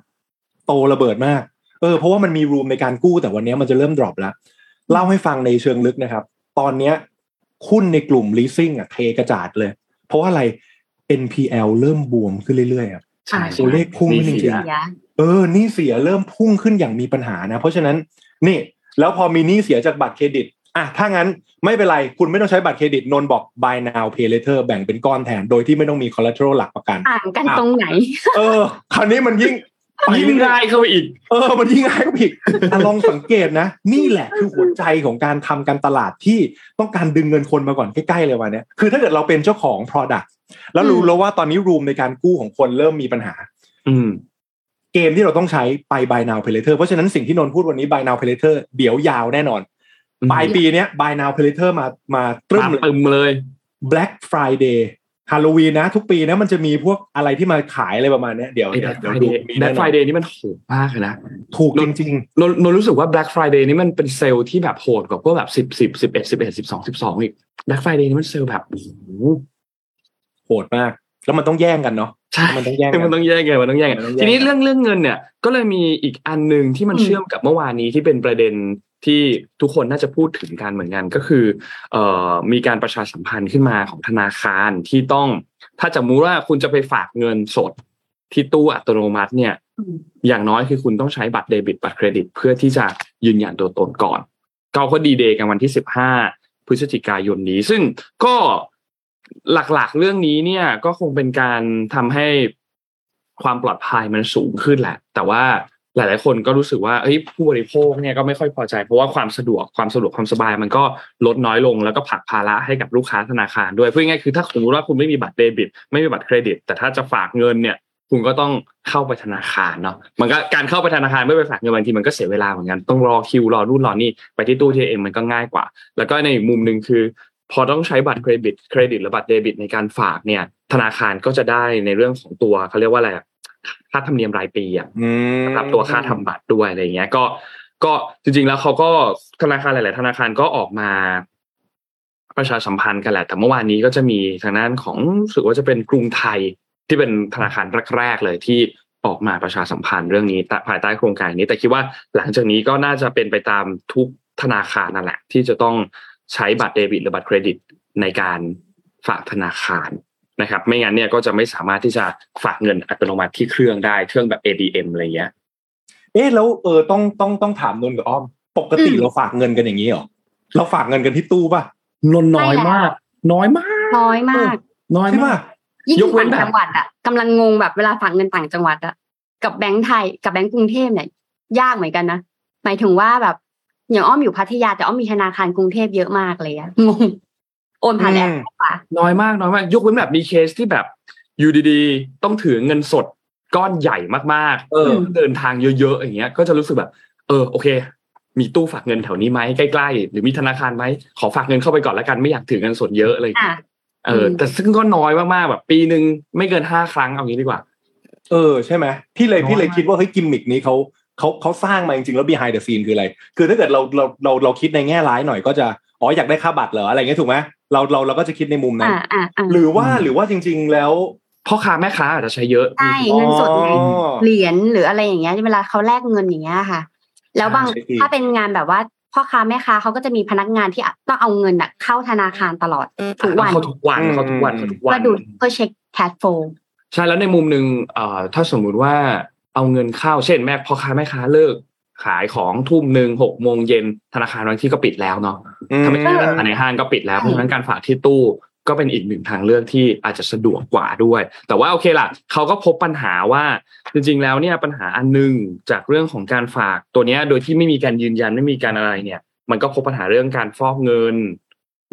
โตระเบิดมาก เออเพราะว่ามันมีรูมในการกู้แต่วันนี้มันจะเริ่มดรอปแล้ว เล่าให้ฟังในเชิงลึกนะครับ ตอนเนี้ยหุ้นในกลุ่ม leasing อะเทกระจาดเลย เพราะว่าอะไร NPL เริ่มบวมขึ้นเรื่อยๆอะใช่ตัวเลขพุ่งขึ้นจนี่ริเสีงยๆ เสียเออหนี้เสียเริ่มพุ่งขึ้นอย่างมีปัญหานะ เพราะฉะนั้นนี่แล้วพอมีหนี้เสียจากบัตรเครดิตอะถ้างั้นไม่เป็นไรคุณไม่ต้องใช้บัตรเครดิตนนท์บอก buy now pay later แบ่งเป็นก้อนแทนโดยที่ไม่ต้องมี collateral หลักประกันต่างกันตรงไหน เออ คราวนี้มันยิ่งไปยิ่งเรื่อง่ายเข้าไปอีก เออ มันยิ่งง่ายก็ผิดอะลองสังเกตนะ นี่แหละคือหัวใจของการทำการตลาดที่ต้องการดึงเงินคนมาก่อนใกล้ๆเลยวันเนี้ยคือถ้าเกิดเราเป็นเจ้าของ product แล้วรู้อืมแล้วว่าตอนนี้รูมในการกู้ของคนเริ่มมีปัญหา อืม เกมที่เราต้องใช้ไป buy now pay later เพราะฉะนั้นสิ่งที่นนท์พูดวันนี้ buy now pay later เดี๋ยวยาวแน่นอนอืมปลายปีเนี้ย buy now pay later มามาตรึมมาเลยตึมเลย Black Friday ฮาโลวีนนะ ทุกปีนะมันจะมีพวกอะไรที่มาขายอะไรประมาณเนี้ยเดี๋ยวไอ้เดี๋ยว Black เดี๋ยวดู Friday มี Black แน่นอน Friday นี่มันโหดมากเลยนะ ถูกจริงนนนนรู้สึกว่า Black Friday นี่มันเป็นเซลล์ที่แบบโหดกว่าพวกแบบสิบสิบสิบเอ็ดสิบเอ็ดสิบสองสิบสองอีก Black Friday นี่มันเซลล์แบบโอ้โหๆโหดมาก แล้วมันต้องแย่งกันเนาะใช่มันต้องแย่งกันมันต้องแยกไงมันต้องแยกไงมันต้องแยกทีนี้เรื่องเรื่องเงินเนี่ย ก็เลยมีอีกอันหนึ่งที่มันอืมเชื่อมกับเมื่อวานนี้ที่เป็นประเด็นที่ทุกคนน่าจะพูดถึงกันเหมือนกันก็คือเอ่อมีการประชาสัมพันธ์ขึ้นมาของธนาคารที่ต้องถ้าจะมูว่าคุณจะไปฝากเงินสดที่ตู้อัตโนมัติเนี่ยอืมอย่างน้อยคือคุณต้องใช้บัตรเดบิตบัตรเครดิต เพื่อที่จะยืนยันตัวตนก่อน เขาก็ดีเดย์กันวันที่สิบห้าพฤศจิกายนนี้ ซึ่งก็ หลักๆ เรื่องนี้เนี่ยก็คงเป็นการทำให้ความปลอดภัยมันสูงขึ้นแหละ แต่ว่าหลาย ๆ คนก็รู้สึกว่าเอ้ยผู้บริโภคเนี่ยก็ไม่ค่อยพอใจ เพราะว่าความสะดวกความสะดวกความสบายมันก็ลดน้อยลงแล้วก็ผลักภาระให้กับลูกค้าธนาคารด้วยพูดง่ายๆคือถ้าสมมติว่าคุณไม่มีบัตรเดบิต ไม่มีบัตรเครดิต แต่ถ้าจะฝากเงินเนี่ย คุณก็ต้องเข้าไปธนาคารเนาะมันก็การเข้าไปธนาคารไม่ไปฝากเงินบางทีมันก็เสียเวลาเหมือนกันต้องรอคิวรอนู่นรอนี่ไปที่ตู้เทเอ็มมันก็ง่ายกว่า แล้วก็ในอีกมุมหนึ่งคือ พอต้องใช้บัตรเครดิตเครดิตหรือบัตรเดบิตในการฝากเนี่ย ธนาคารก็จะได้ในเรื่องของตัวเขาเรียกว่าอะไรอะค่าธรรมเนียมรายปีอะอืมสำหรับตัวค่าทำบัตรด้วยอะไรเงี้ย ก็ก็จริง ๆ แล้วเขาก็ธนาคารหลาย ๆ ธนาคารก็ออกมาประชาสัมพันธ์กันแหละ แต่เมื่อวานนี้ก็จะมีทางด้านของรู้สึกว่าจะเป็นกรุงไทยที่เป็นธนาคารแรก ๆ เลยที่ออกมาประชาสัมพันธ์เรื่องนี้ภายใต้โครงการนี้ แต่คิดว่าหลังจากนี้ก็น่าจะเป็นไปตามทุกธนาคารนั่นแหละ ที่จะต้อง ใช้บัตรเดบิตหรือบัตรเครดิตในการฝากธนาคารนะครับ ไม่งั้นเนี่ยก็จะไม่สามารถที่จะฝากเงินอัตโนมัติที่เครื่องได้เครื่องแบบ ADM อะไรเงี้ย เอ๊ะแล้วเออต้องต้องต้องถามนนท์กับอ้อม ปกติอืมเราฝากเงินกันอย่างนี้เหรอเราฝากเงินกันที่ตู้ป่ะนนน้อยไม่แล้วมากน้อยมน้อยมาก น้อยใช่มาป่ะกยิ่งยกเว้ต่านงแบบจังหวัดอะกำลังงงแบบเวลาฝากเงินต่างจังหวัดอะกับแบงก์ไทยกับแบงก์กรุงเทพเนี่ยยากเหมือนกันนะหมายถึงว่าแบบ อย่างอ้อมอยู่พัทยาแต่อ้อมมีธนาคารกรุงเทพเยอะมากเลยอะงงโอนผ่านแอปอืมได้ปะน้อยมากน้อยมากยกเว้นแบบมีเคสที่แบบอยู่ดีๆ ต้องถือเงินสดก้อนใหญ่มากๆ เออ เดินทางเยอะๆอย่างเงี้ย ก็จะรู้สึกแบบ เออโอเค มีตู้ฝากเงินแถวนี้ไหมใกล้ๆ หรือมีธนาคารไหมขอฝากเงินเข้าไปก่อนแล้วกันไม่อยากถือเงินสดเยอะอะไรอย่างเงี้ยอะเอออืมแต่ซึ่งก็น้อยมากๆแบบปีหนึ่งไม่เกินห้าครั้งเอางี้ดีกว่า เออใช่ไหมพี่เลยน้อยพี่เลยมากคิดว่าเฮ้ยกิมมิกนี้เขา เขาเขาสร้างมาจริงๆแล้ว behind the scene คืออะไร คือถ้าเกิดเราเราเราเราคิดในแง่ร้ายหน่อยก็จะอ๋ออยากได้ค่าบัตรเหรออะไรเงี้ยถูกไหมเราเราเราก็จะคิดในมุมนั้นอ่าอ่าอ่าหรือว่าหรือว่าจริง ๆ แล้วพ่อค้าแม่ค้าอาจจะใช้เยอะใช่เงินสดไงอ๋อเหรียญหรืออะไรอย่างเงี้ยเวลาเขาแลกเงินอย่างเงี้ยค่ะ แล้วบางใช่สิถ้าเป็นงานแบบว่าพ่อค้าแม่ค้าเขาก็จะมีพนักงานที่ต้องเอาเงินอะเข้าธนาคารตลอดทุกวันเขาทุกวันอืมเขาทุกวันเขาทุกวัเพื่อนดูเพื่อเช็คแคชโฟลใช่แล้วในมุมหนึ่งเอ่อถ้าสมมุติว่า เอาเงินเข้าเช่นแม่พ่อค้าแม่ค้าเลิก ขายของทุ่มหนึ่งหกโมงเย็นธนาคารบางที่ก็ปิดแล้วเนาะถ้าไม่ใช่ธนาคารในห้างก็ปิดแล้วเพราะฉะนั้นการฝากที่ตู้ก็เป็นอีกหนึ่งทางเลือกที่อาจจะสะดวกกว่าด้วย แต่ว่าโอเคล่ะเขาก็พบปัญหาว่า จริง ๆ แล้วเนี่ยปัญหาอันหนึงจากเรื่องของการฝากตัวเนี้ย โดยที่ไม่มีการยืนยันไม่มีการอะไรเนี่ย มันก็พบปัญหาเรื่องการฟอกเงิน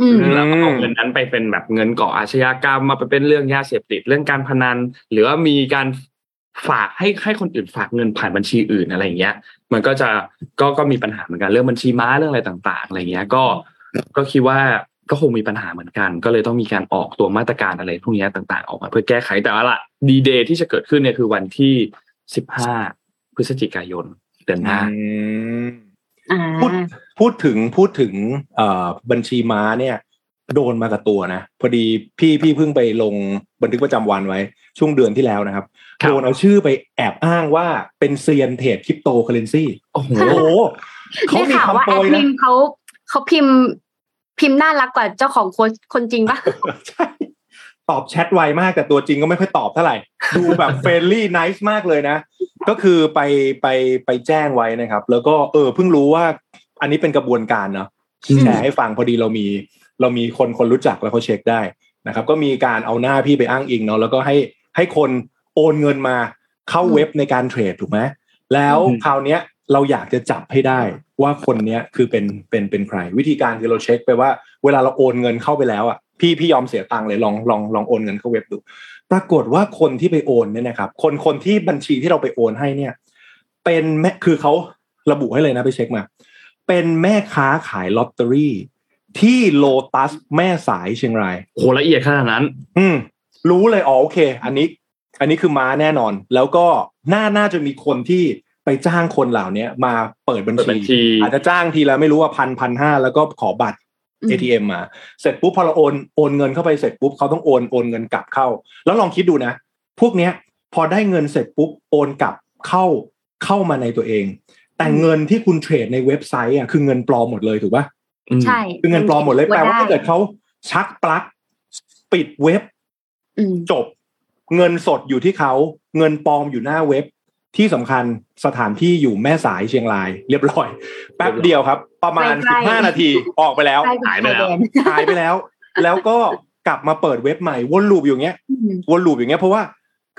อืมแล้วก็เอาเงินนั้นไปเป็นแบบเงินก่ออาชญากรรมมาไปเป็นเรื่องยาเสพติดเรื่องการพนัน หรือว่ามีการ ฝากให้ให้คนอื่นฝากเงินผ่านบัญชีอื่นอะไรอย่างเงี้ย มันก็จะก็ก็มีปัญหาเหมือนกันเรื่องบัญชีม้าเรื่องอะไรต่าง ๆ อะไรเงี้ย ก็ก็คิดว่าก็คงมีปัญหาเหมือนกัน ก็เลยต้องมีการออกตัวมาตรการอะไรพวกเนี้ยต่างๆ ออกมาเพื่อแก้ไขแต่ว่าละดีเดย์ที่จะเกิดขึ้นเนี่ยคือวันที่สิบห้าพฤศจิกายนเดือนหน้าอืมอ่าพูดพูดถึงพูดถึงเอ่อบัญชีม้าเนี่ย โดนมากับตัวนะ พอดีพี่พี่เพิ่งไปลงบันทึกประจำวันไว้ ช่วงเดือนที่แล้วนะครับครับ โดนเอาชื่อไปแอบอ้างว่าเป็นเซียนเทรดคริปโตเคอเรนซีโอ้โหโอ้โหเขาได้มีข่าวว่าคำโปแอรดยมินะนเขาเขาพิมพ์พิมพ์น่ารักกว่าเจ้าของโค้ชคนจริงปะใช่ตอบแชทไวมากแต่ตัวจริงก็ไม่ค่อยตอบเท่าไหร่ ดูแบบ friendly nice มากเลยนะ ก็คือไปไปไปแจ้งไว้นะครับ แล้วก็เออเพิ่งรู้ว่าอันนี้เป็นกระบวนการเนาะอืมแชร์ให้ฟังพอดีเรามี เรามีคนคนรู้จักแล้วเขาเช็คได้นะครับ ก็มีการเอาหน้าพี่ไปอ้างอิงเนาะแล้วก็ให้ให้คน โอนเงินมาเข้าเว็บในการเทรดถูกไหมแล้วอืมคราวเนี้ยเราอยากจะจับให้ได้ว่าคนเนี้ยคือเป็นเป็นเป็นใคร วิธีการคือเราเช็คไปว่า เวลาเราโอนเงินเข้าไปแล้วอะพี่พี่ยอมเสียตังค์เลยลองลองลองโอนเงินเข้าเว็บดู ปรากฏว่าคนที่ไปโอนเนี่ยนะครับ คนคนที่บัญชีที่เราไปโอนให้เนี่ย เป็นแม่คือเขาระบุให้เลยนะไปเช็คมา เป็นแม่ค้าขายลอตเตอรี่ที่โลตัสแม่สายเชียงรายโหละเอียดขนาดนั้น อืมรู้เลยอ๋อโอเค อันนี้ อันนี้คือม้าแน่นอน แล้วก็น่าน่าจะมีคนที่ไปจ้างคนเหล่านี้มาเปิดบัญเปิดบัญชี อาจจะจ้างทีละไม่รู้ว่าพันพันห้าแล้วก็ขอบัตรอืม ATM มา เสร็จปุ๊บพอเราโอนโอนเงินเข้าไปเสร็จปุ๊บเขาต้องโอนโอนเงินกลับเข้า แล้วลองคิดดูนะ พวกเนี้ยพอได้เงินเสร็จปุ๊บโอนกลับเข้าเข้ามาในตัวเอง แต่เงินที่คุณเทรดในเว็บไซต์อะคือเงินปลอมหมดเลยถูกปะอืมใช่คือเงินปลอมหมดเลยแปลว่าได้ถ้าเกิดเขาชักปลั๊กปิดเว็บอืมจบ เงินสดอยู่ที่เขาเงินปลอมอยู่หน้าเว็บที่สำคัญสถานที่อยู่แม่สายเชียงราย เรียบร้อย แป๊บเดียวครับ ประมาณใกล้ๆ15นาทีออกไปแล้วใช่กับหายไปแล้วชแดนหายไปแล้ว แล้วก็กลับมาเปิดเว็บใหม่วนลูปอยู่อย่างเงี้ยอืมวนลูปอย่างเงี้ยเพราะว่า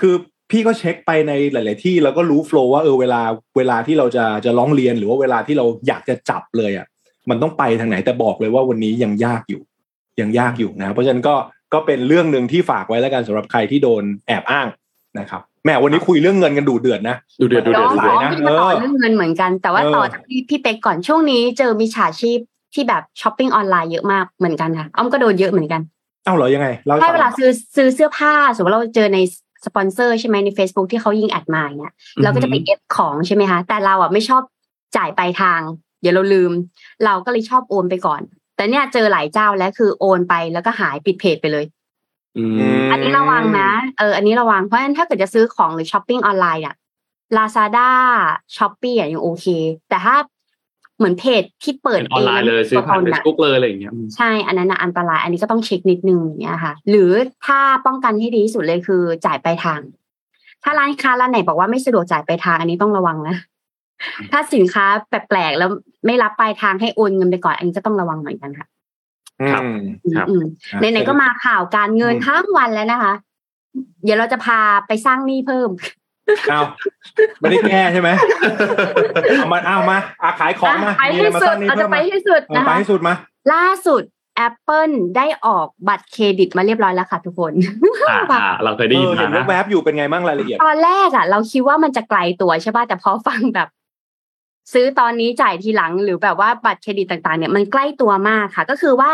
คือพี่ก็เช็คไปในหลาย ๆ ที่แล้วก็รู้โฟล์ว่าเออเวลาเวลาที่เราจะจะร้องเรียนหรือว่าเวลาที่เราอยากจะจับเลยอะมันต้องไปทางไหนแต่บอกเลยว่าวันนี้ยังยากอยู่ ยังยากอยู่นะ เพราะฉะนั้นก็ ก็เป็นเรื่องหนึ่งที่ฝากไว้แล้วกันสำหรับใครที่โดนแอบอ้างนะครับแหมวันนี้คุยเรื่องเงินกันดูเดือดนะดูเดือดดูก็เดือดดูขเดืออดนะพี่มาต่อเออเรื่องเงินเหมือนกัน แต่ว่าเออต่อจากพี่พี่เป๊กก่อนช่วงนี้เจอมิจฉาชีพที่แบบช้อปปิ้งออนไลน์เยอะมากเหมือนกันค่ะอ้อมก็โดนเยอะเหมือนกันเอ้าเหรอยังไงเล่าให้ใช่ฟังเวลาซื้อซื้อเสื้อผ้าสมมติเราเจอในสปอนเซอร์ใช่ไหมใน Facebook ที่เขายิงแอดมาอย่างเงี้ยเราก็จะไปเอฟของใช่ไหมคะแต่เราอะไม่ชอบจ่ายปลายทาง เดี๋ยวเราลืม เราก็เลยชอบโอนไปก่อน แต่เนี่ยเจอหลายเจ้าแล้วคือโอนไปแล้วก็หายปิดเพจไปเลยอืมอันนี้ระวังนะเอออันนี้ระวังเพราะฉะนั้นถ้าเกิดจะซื้อของหรือช้อปปิ้งออนไลน์อะ Lazada Shopee อะยังโอเค แต่ถ้าเหมือนเพจที่เปิดเป็นออนไลน์เลยซื้อผ่านตัวตเฟซอะบุ๊กเลยอะไรอย่างเงี้ยใช่อันนั้นนะอันตราย อันนี้ก็ต้องเช็คนิดนึงอย่างเงี้ยค่ะ หรือถ้าป้องกันให้ดีที่สุดเลยคือจ่ายปลายทาง ถ้าร้านค้าร้านไหนบอกว่าไม่สะดวกจ่ายปลายทางอันนี้ต้องระวังนะ ถ้าสินค้าแปลกๆแล้วไม่รับปลายทางให้โอนเงินไปก่อน อันนี้ก็ต้องระวังเหมือนกันค่ะครับอืมครับอืมไหนๆก็มาข่าวการเงินอืมทั้งวันแล้วนะคะ เดี๋ยวเราจะพาไปสร้างหนี้เพิ่มเอาไม่ได้แก้ใช่ไหมเอามาเอามาอาขายของมาไปมีให้อะไรมาสุสร้าดงนี้เราเพิ่จะมไปมาให้สุดเออนะไปคะให้สุดมา ล่าสุด Apple ได้ออกบัตรเครดิตมาเรียบร้อยแล้วค่ะทุกคนอ่าอ่าเราเคยได้เอยินอเห็มานนะแวบๆอยู่เป็นไงบ้างรายละเอียด ตอนแรกอะ เราคิดว่ามันจะไกลตัวใช่ป่ะแต่พอฟังแบบ ซื้อตอนนี้จ่ายทีหลังหรือแบบว่าบัตรเครดิตต่างๆเนี่ยมันใกล้ตัวมากค่ะ ก็คือว่า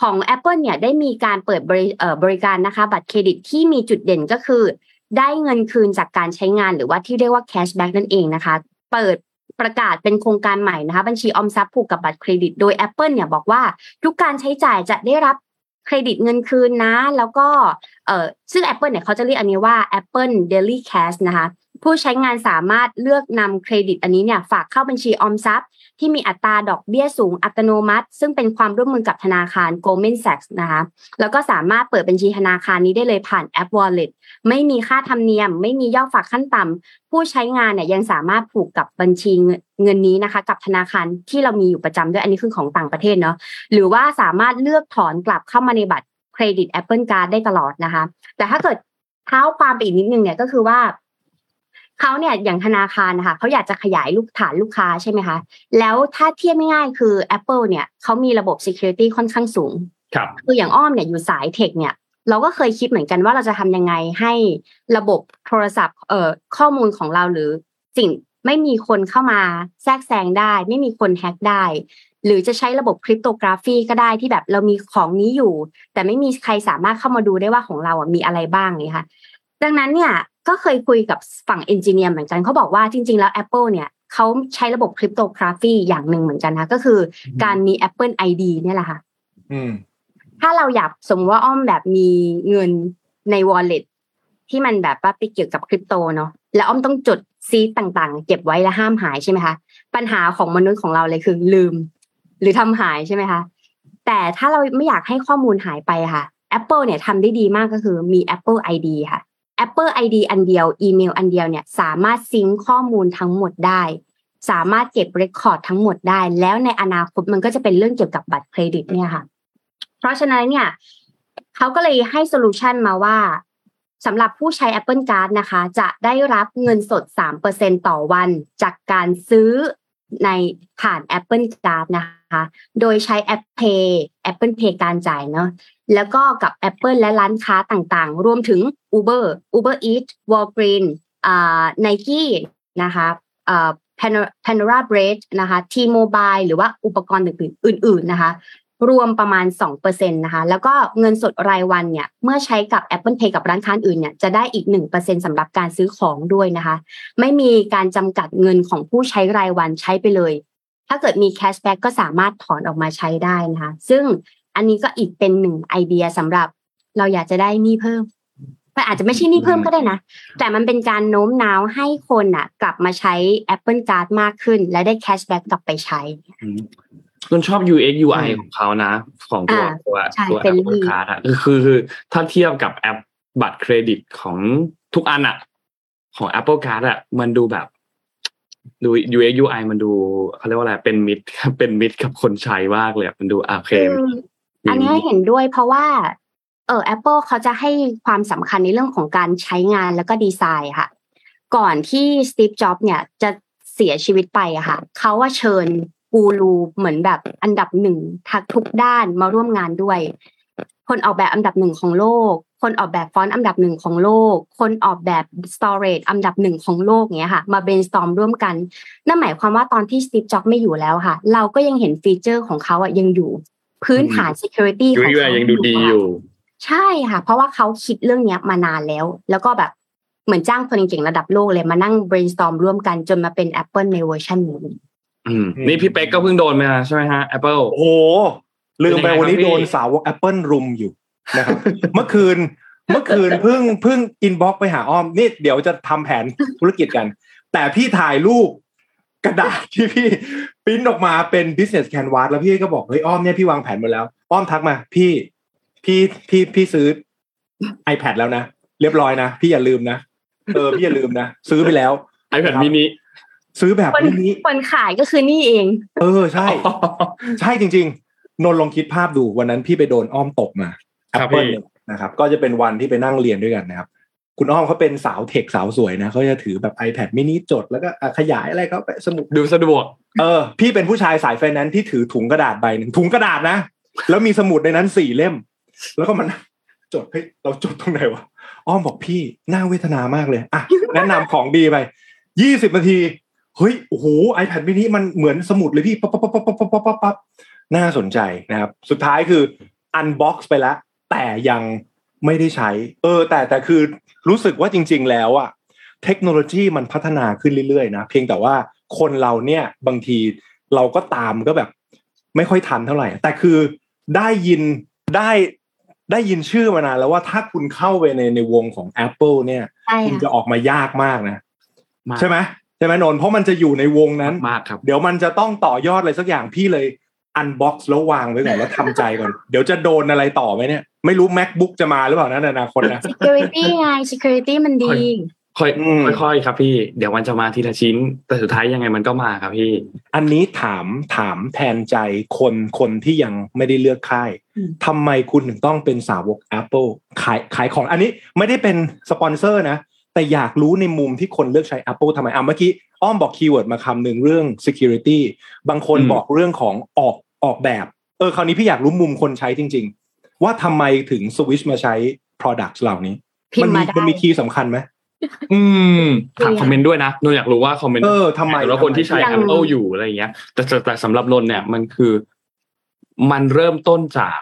ของ Apple เนี่ยได้มีการเปิดบริบริการนะคะ บัตรเครดิตที่มีจุดเด่นก็คือ ได้เงินคืนจากการใช้งานหรือว่าที่เรียกว่า cashback นั่นเองนะคะ เปิดประกาศเป็นโครงการใหม่นะคะบัญชีออมทรัพย์ผูกกับบัตรเครดิต โดย Apple เนี่ยบอกว่าทุกการใช้จ่ายจะได้รับเครดิตเงินคืนนะ แล้วก็เออซึ่ง Apple เนี่ยเขาจะเรียกอันนี้ว่า Apple Daily Cash นะคะ ผู้ใช้งานสามารถเลือกนำเครดิตอันนี้เนี่ยฝากเข้าบัญชีออมทรัพย์ ที่มีอัตราดอกเบี้ยสูงอัตโนมัติ ซึ่งเป็นความร่วมมือกับธนาคาร Goldman Sachs นะคะแล้วก็สามารถเปิดบัญชีธนาคารนี้ได้เลยผ่านแอป Wallet ไม่มีค่าธรรมเนียม ไม่มียอดฝากขั้นต่ำผู้ใช้งานเนี่ยยังสามารถผูกกับบัญชีเงินนนี้นะคะ กับธนาคารที่เรามีอยู่ประจำด้วยอันนี้คือของต่างประเทศเนาะหรือว่าสามารถเลือกถอนกลับเข้ามาในบัตรเครดิต Apple Card ได้ตลอดนะคะ แต่ถ้าเกิดเท้าความไปอีกนิดนึงเนี่ยก็คือว่า เขาเนี่ยอย่างธนาคารนะคะเขาอยากจะขยายลูกฐานลูกค้าใช่ไหมคะ แล้วถ้าเทียบง่ายๆคือ Apple เนี่ยเขามีระบบ Security ค่อนข้างสูงครับคืออย่างอ้อมเนี่ยอยู่สายเทคเนี่ยเราก็เคยคิดเหมือนกันว่าเราจะทำยังไงให้ระบบโทรศัพท์เอ่อข้อมูลของเราหรือสิ่งไม่มีคนเข้ามาแทรกแซงได้ ไม่มีคนแฮ็กได้ หรือจะใช้ระบบคริปโตกราฟีก็ได้ที่แบบเรามีของนี้อยู่ แต่ไม่มีใครสามารถเข้ามาดูได้ว่าของเราอะมีอะไรบ้างเนี่ยค่ะ ดังนั้นเนี่ย ก็เคยคุยกับฝั่งเอนจิเนียร์เหมือนกันเขาบอกว่าจริง ๆ แล้ว Apple เนี่ยเขาใช้ระบบคริปโตกราฟีอย่างหนึ่งเหมือนกันนะก็คือการมี Apple ID เนี่ยแหละค่ะอืมถ้าเราอยากสมมติว่าอ้อมแบบมีเงินใน wallet ที่มันแบบว่าไปเกี่ยวกับคริปโตเนาะแล้วอ้อมต้องจดซีดต่างๆ เก็บไว้และห้ามหายใช่ไหมคะปัญหาของมนุษย์ของเราเลยคือลืม หรือทำหายใช่ไหมคะแต่ถ้าเราไม่อยากให้ข้อมูลหายไปค่ะ Apple เนี่ยทำได้ดีมากก็คือมี Apple ID ค่ะ Apple ID อันเดียว อีเมลอันเดียวเนี่ยสามารถ sync ข้อมูลทั้งหมดได้ สามารถเก็บ record ทั้งหมดได้ แล้วในอนาคตมันก็จะเป็นเรื่องเกี่ยวกับบัตรเครดิตเนี่ยค่ะ เพราะฉะนั้นเนี่ยเขาก็เลยให้ solution มาว่าสำหรับผู้ใช้ Apple Card นะคะ จะได้รับเงินสด 3%ต่อวัน จากการซื้อในผ่าน Apple Card นะคะ โดยใช้แอป Pay Apple Pay การจ่ายเนาะ แล้วก็กับ Apple และร้านค้าต่างๆ รวมถึง Uber Uber Eats Walgreen อ่า Nike นะคะอ่า Panora- Bread นะคะ T-Mobile หรือว่าอุปกรณ์อื่นๆอื่นๆนะคะ รวมประมาณ 2%นะคะ แล้วก็เงินสดรายวันเนี่ย เมื่อใช้กับ Apple Pay กับร้านค้าอื่นเนี่ย จะได้อีก 1%สำหรับการซื้อของด้วยนะคะ ไม่มีการจำกัดเงินของผู้ใช้รายวันใช้ไปเลย ถ้าเกิดมี cashback ก็สามารถถอนออกมาใช้ได้นะคะ ซึ่ง อันนี้ก็อีกเป็นหนึ่งไอเดียสำหรับเราอยากจะได้หนี้เพิ่มมันอาจจะไม่ใช่หนี้เพิ่มก็ได้นะ แต่มันเป็นการโน้มน้าวให้คนอะ กลับมาใช้ Apple Card มากขึ้น และได้ cashback กลับไปใช้คุณชอบ UX UI อืมของเขานะ ของตัวอ่าตัวใช่ตัวเป็น Apple Card อะคือคือคือถ้าเทียบกับแอปบัตรเครดิตของทุกอันอะของ Apple Card อะมันดูแบบ ดู UX UI มันดูเขาเรียกว่าอะไรเป็นมิตรเป็นมิตรกับคนใช้มากเลยอะมันดูอาเคม อันนี้เห็นด้วยเพราะว่าเออ Apple เขาจะให้ความสำคัญในเรื่องของการใช้งานแล้วก็ดีไซน์ค่ะ ก่อนที่สตีฟจ็อบเนี่ยจะเสียชีวิตไปอะค่ะ เขาว่าเชิญกูรูเหมือนแบบอันดับหนึ่งทักทุกด้านมาร่วมงานด้วย คนออกแบบอันดับหนึ่งของโลก คนออกแบบฟอนต์อันดับหนึ่งของโลก คนออกแบบ storage อันดับหนึ่งของโลกเนี้ยค่ะ มา brainstorm ร่วมกัน นั่นหมายความว่าตอนที่สตีฟจ็อบส์ไม่อยู่แล้วค่ะ เราก็ยังเห็น feature ของเขาอะยังอยู่ พื้นฐาน security ยูของ UI เขายังดูดีอยู่ ใช่ค่ะ เพราะว่าเขาคิดเรื่องเนี้ยมานานแล้ว แล้วก็แบบเหมือนจ้างคนเก่งๆระดับโลกเลยมานั่ง brainstorm ร่วมกันจนมาเป็น Apple ในเวอร์ชันนี้อืมนี่พี่เป๊กก็เพิ่งโดนมาใช่ไหมฮะ Apple โอ้โหลืมไปเป็นยังไงวันนี้ครับพี่โดนสาวก Apple รุมอยู่นะครับเมื่อคืนเมื่อคืนเพิ่งเพิ่งอินบ็อกไปหาอ้อมนี่เดี๋ยวจะทำแผนธุรกิจกัน แต่พี่ถ่ายรูป กระดาษที่พี่ปริ้นออกมาเป็น business canvas แล้วพี่ก็บอกเฮ้ยอ้อมเนี่ยพี่วางแผนหมดแล้ว อ้อมทักมา พี่พี่พี่พี่ซื้อ iPad แล้วนะเรียบร้อยนะพี่อย่าลืมนะเออพี่อย่าลืมนะซื้อไปแล้ว iPad mini ซื้อแบบคนนี้คนขายก็คือนี่เอง เออใช่ ใช่จริงนนท์ลองคิดภาพดูวันนั้นพี่ไปโดนอ้อมตบมาครับ Apple พี่เนี่ยนะครับ ก็จะเป็นวันที่ไปนั่งเรียนด้วยกันนะครับ คุณอ้อมเขาเป็นสาวเทคสาวสวยนะเขาจะถือแบบ iPad มินิจดแล้วก็ขยายอะไรเขาไปสมุดดูสะดวก เออ พี่เป็นผู้ชายสายแฟนนั้นที่ถือถุงกระดาษใบหนึ่งถุงกระดาษนะ แล้วมีสมุดในนั้นสี่เล่ม แล้วก็มันจดเฮ้ยเราจดตรงไหนวะอ้อมบอกพี่น่าเวทนามากเลยอะแนะนำของดีไปยี่สิบนาทีเฮ้ยโอ้โห iPad mini มันเหมือนสมุดเลยพี่ปั๊บปั๊บปั๊บปั๊บปั๊บปั๊บปั๊บน่าสนใจนะครับ สุดท้ายคือ unbox ไปแล้วแต่ยังไม่ได้ใช้ เออ แต่แต่คือ รู้สึกว่าจริง ๆ แล้วอะเทคโนโลยีมันพัฒนาขึ้นเรื่อยๆนะเพียงแต่ว่าคนเราเนี่ยบางทีเราก็ตามก็แบบ ไม่ค่อยทันเท่าไหร่ แต่คือได้ยินได้ได้ยินชื่อมานานแล้วว่าถ้าคุณเข้าไปในในวงของ Apple เนี่ยใช่คุณจะค่ะออกมายากมากนะมากใช่ไหมใช่ไหมนนท์เพราะมันจะอยู่ในวงนั้นมากครับ เดี๋ยวมันจะต้องต่อยอดอะไรสักอย่างพี่เลย unbox แล้ววางไว้ก่อนแล้วทำใจก่อน เดี๋ยวจะโดนอะไรต่อไหมเนี่ย ไม่รู้ macbook จะมาหรือเปล่านะในอนาคตนะ security ไง security มันดี ค่อยอืมค่อยๆครับพี่ เดี๋ยวมันจะมาทีละชิ้น แต่สุดท้ายยังไงมันก็มาครับพี่ อันนี้ถามถามแทนใจคนคนที่ยังไม่ได้เลือกค่ายอืมทำไมคุณถึงต้องเป็นสาวก Apple ขายขายของอันนี้ไม่ได้เป็นสปอนเซอร์นะ แต่อยากรู้ในมุมที่คนเลือกใช้ Apple ทำไมอะเมื่อกี้อ้อมบอก keyword มาคำหนึ่งเรื่อง security บางคนอืมบอกเรื่องของออกออกแบบ เออคราวนี้พี่อยากรู้มุมคนใช้จริง ๆ ว่าทำไมถึงสวิชมาใช้ products เหล่านี้พิมมัพ์มีมาได้มันมี key สำคัญไหมอืมถามคอมเมนต์ด้วยนะนนท์อยากรู้ว่าคอมเมนต์เออทำไมแล้วคนที่ใช้ยัง Apple อยู่อะไรอย่างเงี้ย แต่แต่แต่สำหรับนนท์เนี่ยมันคือ มันเริ่มต้นจาก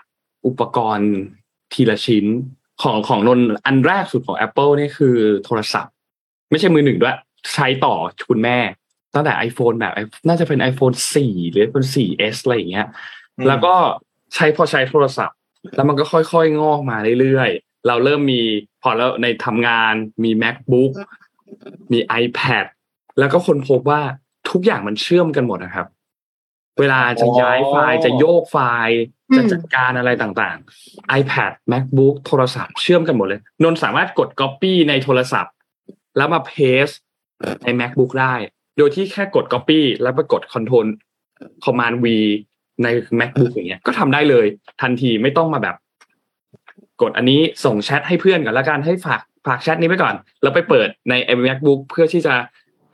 อุปกรณ์ทีละชิ้น ของของนนท์อันแรกสุดของ Apple นี่คือโทรศัพท์ ไม่ใช่มือหนึ่งด้วย ใช้ต่อคุณแม่ ตั้งแต่ iPhone แบบน่าจะเป็น iPhone 4 หรือเป็น 4S อะไรอย่างเงี้ยอืมแล้วก็ใช้พอใช้โทรศัพท์ แล้วมันก็ค่อยๆ งอกมาเรื่อยๆ เราเริ่มมีพอแล้วในทำงานมี macbook มี iPad แล้วก็คนพบว่าทุกอย่างมันเชื่อมกันหมดนะครับ เวลาจะย้ายไฟล์จะโยกไฟล์อืม จะจัดการอะไรต่างๆ iPad macbook โทรศัพท์เชื่อมกันหมดเลย นนสามารถกด copy ในโทรศัพท์ แล้วมา paste ใน macbook ได้ โดยที่แค่กด copy แล้วไปกด control command V ใน macbook อย่างเงี้ย ก็ทำได้เลยทันทีไม่ต้องมาแบบ กดอันนี้ส่งแชทให้เพื่อนก่อนละกันให้ฝากฝากแชทนี้ไปก่อน แล้วไปเปิดใน macbook เพื่อที่จะ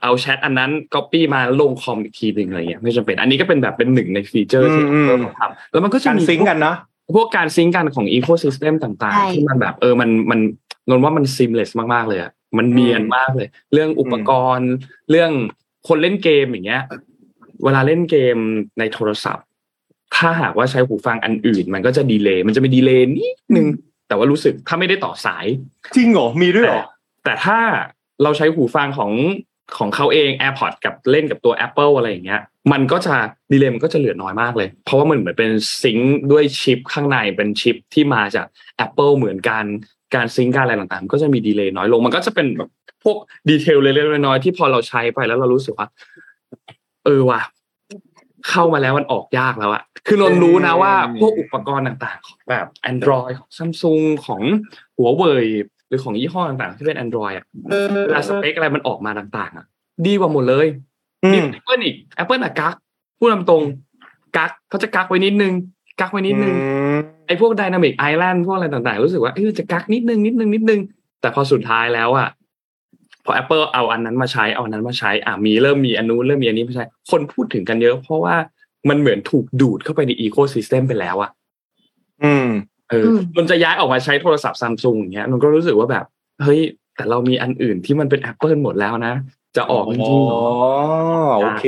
เอาแชทอันนั้น copy มาลงคอมอีกทีหนึ่งอะไรเงี้ยไม่จำเป็น อันนี้ก็เป็นแบบเป็นหนึ่งใน feature ที่อืม Apple ทำแล้วมันก็จะการมี sync กันเนาะพวกการ sync กันของอีโค y ิสเต็มต่างใช่ๆที่มันแบบเออมันมันนนว่ามัน seamless มากๆเลยอะมันเนียนมากเลย เรื่องอุปกรณ์ เรื่องคนเล่นเกมอย่างเงี้ย เวลาเล่นเกมในโทรศัพท์ ถ้าหากว่าใช้หูฟังอันอื่น มันก็จะ delay มันจะมี delay นิดนึงแต่ว่ารู้สึกถ้าไม่ได้ต่อสาย จริงเหรอมีด้วยเหรอแต่แต่ถ้าเราใช้หูฟังของ ของเขาเอง AirPods กับเล่นกับตัว Apple อะไรอย่างเงี้ย มันก็จะ delay มันก็จะเหลือน้อยมากเลย เพราะว่ามันเหมือนเป็น sync ด้วยชิปข้างในเป็นชิปที่มาจาก Apple เหมือนกันการ sync การอะไรต่างๆ ก็จะมี delay น้อยลง มันก็จะเป็นแบบพวกดีเทลเล็กๆน้อยๆที่พอเราใช้ไปแล้วเรารู้สึกว่า เออว่ะเข้ามาแล้วมันออกยากแล้วอะคือนนรู้นะว่า พวกอุปกรณ์ต่างๆ ของแบบ Android ของ Samsung ของหัวเว่ย รือของยี่ห้อต่างๆ ที่เป็น Android อะเวลาสเปคอะไรมันออกมาต่างๆอะดีกว่าหมดเลยอืดีมกว่า Apple อีก Apple อะกักพูดตามตรงกักเขาจะกักไว้นิดนึงกักไว้นิดนึงไอ้พวก Dynamic Island พวกอะไรต่างๆ รู้สึกว่าเออจะกักนิดนึงนิดนึงนิดนึง แต่พอสุดท้ายแล้วอะพอ Apple เอาอันนั้นมาใช้เอาอันนั้นมาใช้อะมีเริ่มมีอันนู้นเริ่มมีอันนี้มาใช้ คนพูดถึงกันเยอะ เพราะว่ามันเหมือนถูกดูดเข้าไปในอีโค y ิสเต็มไปแล้วอะ อืม เอออมันจะย้ายออกมาใช้โทรศัพท์ซัมซุงอย่างเงี้ยมันก็รู้สึกว่าแบบเฮ้ยแต่เรามีอันอื่นที่มันเป็น Apple หมดแล้วนะ จะออกจริงๆเหรอ๋ออโอเค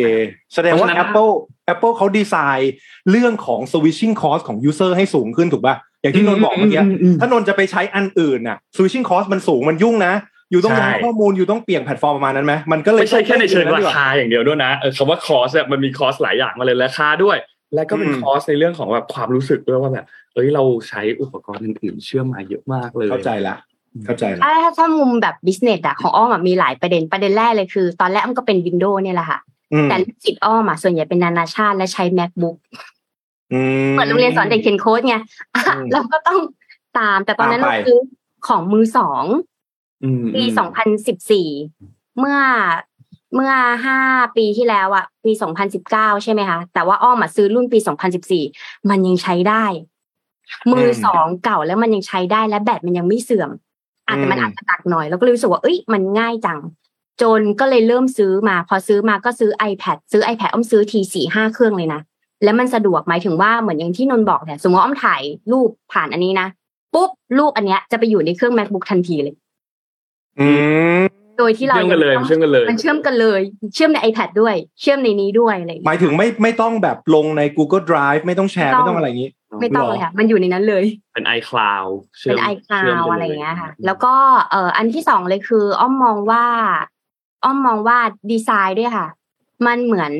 แสดงว่าเพราะฉะนั้น Apple Apple เขาดีไซน์เรื่องของ switching cost ของ user ให้สูงขึ้นถูกป่ะ อย่างที่นนท์บอกเมื่อกี้ถ้านนท์จะไปใช้อันอื่นน่ะ switching cost มันสูงมันยุ่งนะ อยู่ต้องใช่ย้ายข้อมูลอยู่ต้องเปลี่ยนแพลตฟอร์มประมาณนั้นไหมมันก็เลยไม่ใช่แค่ในเชิงต้องราดีกว่คาอย่างเดียวด้วยนะเออคำว่า cost เนี่ยมันมี cost หลายอย่างมาเลยราคาด้วย และก็เป็นอืม cost ในเรื่องของแบบความรู้สึกด้วยว่าแบบเอ้ยเราใช้อุปกรณ์อื่นๆเชื่อมมาเยอะมากเลยเข้าใจละเข้าใจละถ้าถ้ามุมแบบ business อะของอ้อมอะมีหลายประเด็นประเด็นแรกเลยคือ ตอนแรกอ้อมก็เป็น Windows เนี่ยแหละค่ะอืมแต่ลูกศิษย์อ้อมอะส่วนใหญ่เป็นนานาชาติและใช้ macbook อืมเหมือนโรงเรียนสอนเด็กเขียนโค้ดไงอะอืมเราก็ต้องตาม แต่ตอนนั้นตามเราไปซื้อของมือสองอืมปีอืม2014เมื่อ เมื่อห้าปีที่แล้วอะปีสองพันสิบเก้าใช่ไหมคะแต่ว่าอ้อมอะซื้อรุ่นปีสองพันสิบสี่มันยังใช้ได้ มือสองเก่าแล้วมันยังใช้ได้และแบตมันยังไม่เสื่อม อาจจะมันอาจจะตักหน่อย แล้วก็เลยรู้สึกว่าเอ้ยมันง่ายจัง จนก็เลยเริ่มซื้อมา พอซื้อมาก็ซื้อ iPad ซื้อ iPad อ้อมซื้อทีสี่ห้าเครื่องเลยนะแล้วมันสะดวกหมายถึงว่าเหมือนอย่างที่นนท์บอกเนี่ยสมมติว่าอ้อมถ่ายรูปผ่านอันนี้นะปุ๊บรูปอันเนี้ยจะไปอยู่ในเครื่อง macbook ทันทีเลย อืม โดยที่เราเชื่อมกันเลยงไม่เชื่อมกันเลย มันเชื่อมกันเลย เชื่อมใน iPad ด้วย เชื่อมในนี้ด้วยอะไรอย่างหมาเงี้ยยถึงไม่ไม่ต้องแบบลงใน Google Drive ไม่ต้องแชร์ ไม่ไม่ต้องต้องอะไรอย่างนี้ ไม่ต้องเลยค่ะ มันอยู่ในนั้นเลย เป็น iCloud ชื่เป็มนชื่ม iCloud ปลอะไรอย่างเงี้ยค่ะ แล้วก็เอ่ออันที่สองเลยคือ อ้อมมองว่า อ้อมมองว่าดีไซน์ด้วยค่ะ มันเหมือน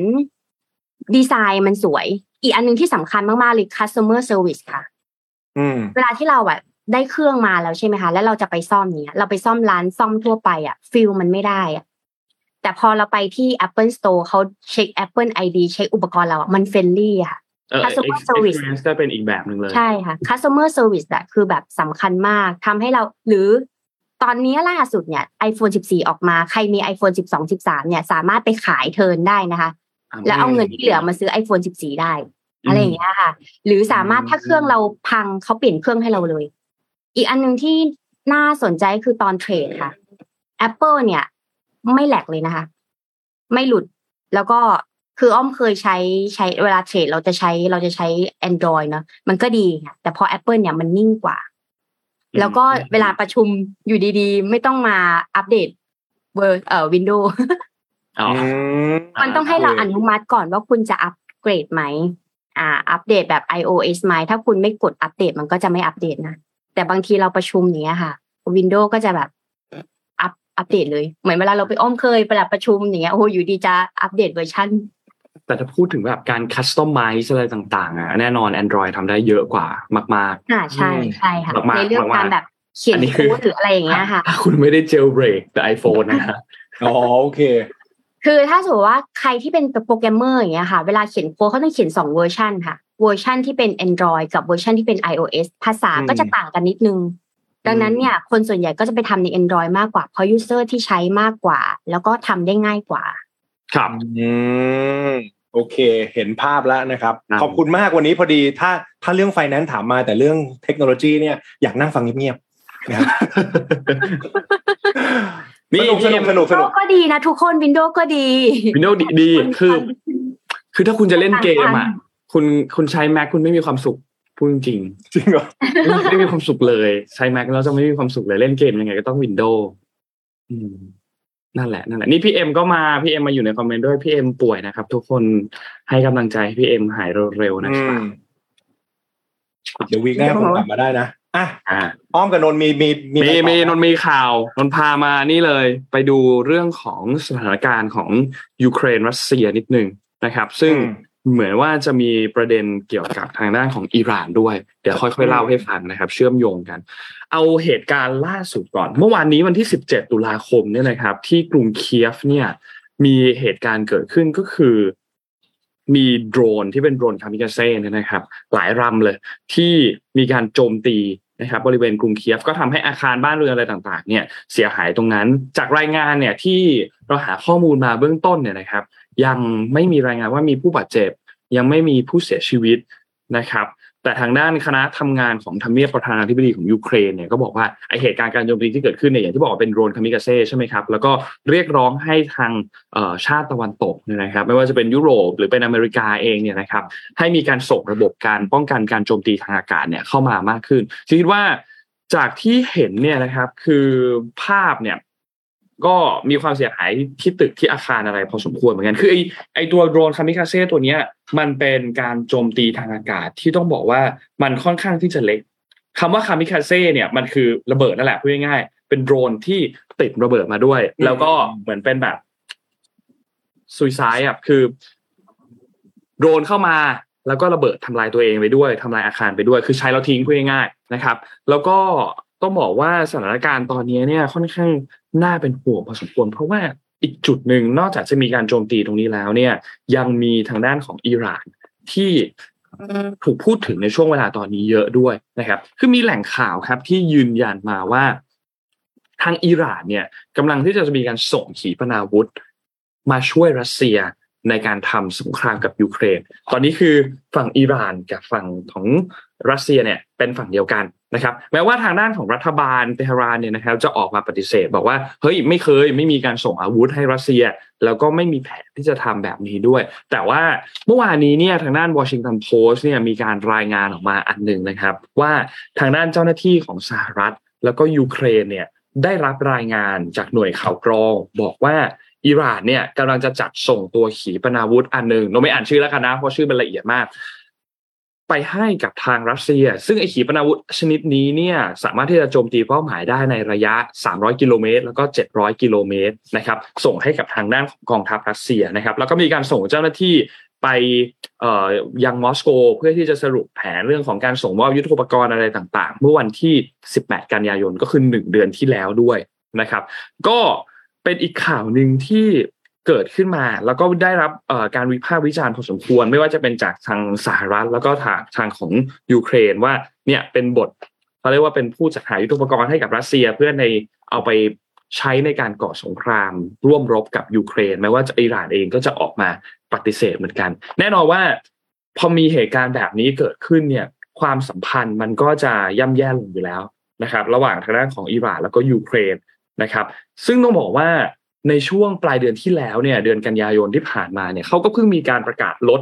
ดีไซน์มันสวย อีกอันหนึงที่สำคัญมากๆเลย customer service ค่ะอืมเวลาที่เราแบบ ได้เครื่องมาแล้วใช่ไหมคะแล้วเราจะไปซ่อมเนี้ยเราไปซ่อมร้านซ่อมทั่วไปอะ feel มันไม่ได้อะแต่พอเราไปที่ Apple Store เขาเช็ค Apple ID เช็คอุปกรณ์เราอะมัน friendly ค่ะเออ customer ex- service experience ก็เป็นอีกแบบหนึ่งเลยใช่ค่ะ customer service อะคือแบบสำคัญมากทำให้เราหรือตอนนี้ล่าสุดเนี่ย iPhone 14 ออกมาใครมี iPhone 12 13 เนี่ย สามารถไปขายเทิร์นได้นะคะ แล้วเอาเงินที่เหลือมาซื้อ iPhone 14 ได้ อะไรอย่างเงี้ยค่ะ หรือสามารถถ้าเครื่องเราพังเขาเปลี่ยนเครื่องให้เราเลย อีกอันหนึ่งที่น่าสนใจคือตอนเทรดค่ะ Apple เนี่ย ไม่แหลกเลยนะคะ ไม่หลุดแล้วก็คืออ้อมเคยใช้ใช้เวลาเทรดเราจะใช้เราจะใช้ Android เนอะมันก็ดีค่ะแต่พอ Apple เนี่ยมันนิ่งกว่า แล้วก็เวลาประชุมอยู่ดีๆ ไม่ต้องมาอัปเดตเวอร์เอ่อ Windowsอ๋ออืมมันต้องให้เราอนุมัติก่อนว่าคุณจะอัปเกรดไหมอ่า อัปเดตแบบ iOS ไหมถ้าคุณไม่กดอัปเดตมันก็จะไม่อัปเดตนะ แต่บางทีเราประชุมอย่างเนี้ยค่ะ Windows ก็จะแบบอัปอัปเดตเลย เหมือนเวลาเราไปอ้อมเคยไปแบบประชุมอย่างเงี้ยโอ้โหอยู่ดีจะอัปเดตเวอร์ชันแต่ถ้าพูดถึงแบบการ customize อะไรต่างๆอะแน่นอน Android ทำได้เยอะกว่ามากอ่าใช่ใช่ค่ะมากๆในเรื่องมากๆการแบบเขียนอันนี้คือโค้ดหรืออะไรอย่างเงี้ยค่ะๆถ้าคุณไม่ได้ jailbreak แต่ iPhone นะฮะอ๋อโอเค คือถ้าสมมติว่าใครที่เป็นโปรแกรมเมอร์อย่างเงี้ยค่ะ เวลาเขียนโค้ดเขาต้องเขียนสองเวอร์ชันค่ะ เวอร์ชันที่เป็น Android กับเวอร์ชันที่เป็น iOS ภาษาอืมก็จะต่างกันนิดนึง ดังนั้นเนี่ย คนส่วนใหญ่ก็จะไปทำใน Android มากกว่า เพราะ user ที่ใช้มากกว่า แล้วก็ทำได้ง่ายกว่า ครับอืมโอเค เห็นภาพแล้วนะครับครับขอบคุณมากวันนี้พอดีถ้าถ้าเรื่องไฟแนนซ์ถามมาแต่เรื่องเทคโนโลยีเนี่ยอยากนั่งฟังเงียบๆนะครับนี่สนุกสนุกสนุกสนุก Windows ก็ดีนะทุกคน Windows ก็ดี Windows ดีดีคือ คือถ้าคุณจะเล่นเกมอะต่าง คุณคุณใช้ Mac คุณไม่มีความสุขพูดจริงจริงเหรอๆไม่ไม่มีความสุขเลย ใช้ Mac แล้วจะไม่มีความสุขเลยเล่นเกมยังไงก็ต้อง Windows อืมนั่นแหละนั่นแหละนี่พี่เอ็มก็มาพี่เอ็มมาอยู่ในคอมเมนต์ด้วยพี่เอ็มป่วยนะครับ ทุกคนให้กำลังใจให้พี่เอ็มหายเร็วๆนะอืครับมเดี๋ยว week หน้าผมกลับมาได้นะอะอ่าอ้อมกับนนท์มีมีมีมีอะไรต่อมีไหนนท์มีข่าวนนท์พามานี่เลย ไปดูเรื่องของสถานการณ์ของยูเครนรัสเซียนิดนึงนะครับ ซึ่งอืม เหมือนว่าจะมีประเด็นเกี่ยวกับทางด้านของอิหร่านด้วย เดี๋ยวค่อยๆเล่าให้ฟังนะครับ เชื่อมโยงกัน เอาเหตุการณ์ล่าสุดก่อน เมื่อวานนี้วันที่ 17 ตุลาคมเนี่ยนะครับ ที่กรุงเคียฟเนี่ยมีเหตุการณ์เกิดขึ้นก็คือ มีโดรนที่เป็นโดรนคามิกาเซ่เนี่ยนะครับ หลายลำเลย ที่มีการโจมตีนะครับบริเวณกรุงเคียฟก็ทำให้อาคารบ้านเรือนอะไรต่างๆ เนี่ยเสียหายตรงนั้น จากรายงานเนี่ยที่เราหาข้อมูลมาเบื้องต้นเนี่ยนะครับ ยังไม่มีรายงานว่ามีผู้บาดเจ็บ ยังไม่มีผู้เสียชีวิตนะครับ แต่ทางด้านคณะทำงานของทำเนียบประธานาธิบดีของยูเครนเนี่ยก็บอกว่าไอเหตุการณ์การโจมตีที่เกิดขึ้นเนี่ยอย่างที่บอกว่าเป็นโดรนคามิกาเซ่ใช่ไหมครับแล้วก็เรียกร้องให้ทางชาติตะวันตกนะครับ ไม่ว่าจะเป็นยุโรปหรือเป็นอเมริกาเองเนี่ยนะครับ ให้มีการส่งระบบการป้องกันการโจมตีทางอากาศเนี่ยเข้ามามากขึ้นคิดว่าจากที่เห็นเนี่ยนะครับคือภาพเนี่ย ก็มีความเสียหายที่ตึกที่อาคารอะไรพอสมควรเหมือนกัน คือไอไอตัวโดรนคามิคาเซ่ตัวเนี้ย มันเป็นการโจมตีทางอากาศที่ต้องบอกว่ามันค่อนข้างที่จะเล็กคำว่าคามิคาเซ่เนี่ยมันคือระเบิดนั่นแหละพูดง่ายๆเป็นโดรนที่ติดระเบิดมาด้วย แล้วก็เหมือนเป็นแบบ suicide อะคือ โดรนเข้ามาแล้วก็ระเบิดทำลายตัวเองไปด้วยทำลายอาคารไปด้วย คือใช้แล้วทิ้งพูดง่ายๆนะครับ แล้วก็ต้องบอกว่าสถานการณ์ตอนนี้เนี่ยค่อนข้าง น่าเป็นห่วงพอสมควรเพราะว่าอีกจุดหนึ่งนอกจากจะมีการโจมตีตรงนี้แล้วเนี่ย ยังมีทางด้านของอิหร่านที่ถูกพูดถึงในช่วงเวลาตอนนี้เยอะด้วยนะครับ คือมีแหล่งข่าวครับที่ยืนยันมาว่า ทางอิหร่านเนี่ยกำลังที่จะมีการส่งขีปนาวุธ มาช่วยรัสเซียในการทำสงครามกับยูเครน ตอนนี้คือฝั่งอิหร่านกับฝั่งของรัสเซียเนี่ยเป็นฝั่งเดียวกัน นะครับแม้ว่าทางด้านของรัฐบาลเตหรานเนี่ยนะครับจะออกมาปฏิเสธ บอกว่าเฮ้ยไม่เคยไม่มีการส่งอาวุธให้รัสเซีย แล้วก็ไม่มีแผนที่จะทำแบบนี้ด้วย แต่ว่าเมื่อวานนี้เนี่ยทางด้านวอชิงตันโพสต์เนี่ยมีการรายงานออกมาอันหนึ่งนะครับ ว่าทางด้านเจ้าหน้าที่ของสหรัฐ แล้วก็ยูเครนเนี่ยได้รับรายงานจากหน่วยข่าวกรอง บอกว่าอิหร่านเนี่ยกำลังจะจัดส่งตัวขีปนาวุธอันหนึ่งเราไม่อ่านชื่อแล้วกันนะเพราะชื่อมันละเอียดมาก ไปให้กับทางรัสเซีย ซึ่งไอขีปนาวุธชนิดนี้เนี่ยสามารถที่จะโจมตีเป้าหมายได้ในระยะ 300 กิโลเมตร แล้วก็ 700 กิโลเมตรนะครับส่งให้กับทางด้านของกองทัพรัสเซียนะครับแล้วก็มีการส่งเจ้าหน้าที่ไปยังมอสโกเพื่อที่จะสรุปแผนเรื่องของการส่งมอบยุทธปกรณ์อะไรต่าง ๆ เมื่อวันที่ 18 กันยายนก็คือ 1 เดือนที่แล้วด้วยนะครับ ก็เป็นอีกข่าวหนึ่งที่ เกิดขึ้นมา แล้วก็ได้รับการวิพากษ์วิจารณ์พอสมควร ไม่ว่าจะเป็นจากทางสหรัฐ แล้วก็ทางทางของยูเครนว่าเนี่ยเป็นบทเขาเรียกว่าเป็นผู้จัดหายุทโธปกรณ์ให้กับรัสเซียเพื่อในเอาไปใช้ในการก่อสงคราม ร่วมรบกับยูเครนแม้ว่าจะอิหร่านเองก็จะออกมาปฏิเสธเหมือนกัน แน่นอนว่า พอมีเหตุการณ์แบบนี้เกิดขึ้นเนี่ย ความสัมพันธ์มันก็จะย่ำแย่ลงอยู่แล้วนะครับ ระหว่างทางด้านของอิหร่านแล้วก็ยูเครนนะครับ ซึ่งต้องบอกว่า ในช่วงปลายเดือนที่แล้วเนี่ยเดือนกันยายนที่ผ่านมาเนี่ยเขาก็เพิ่งมีการประกาศลด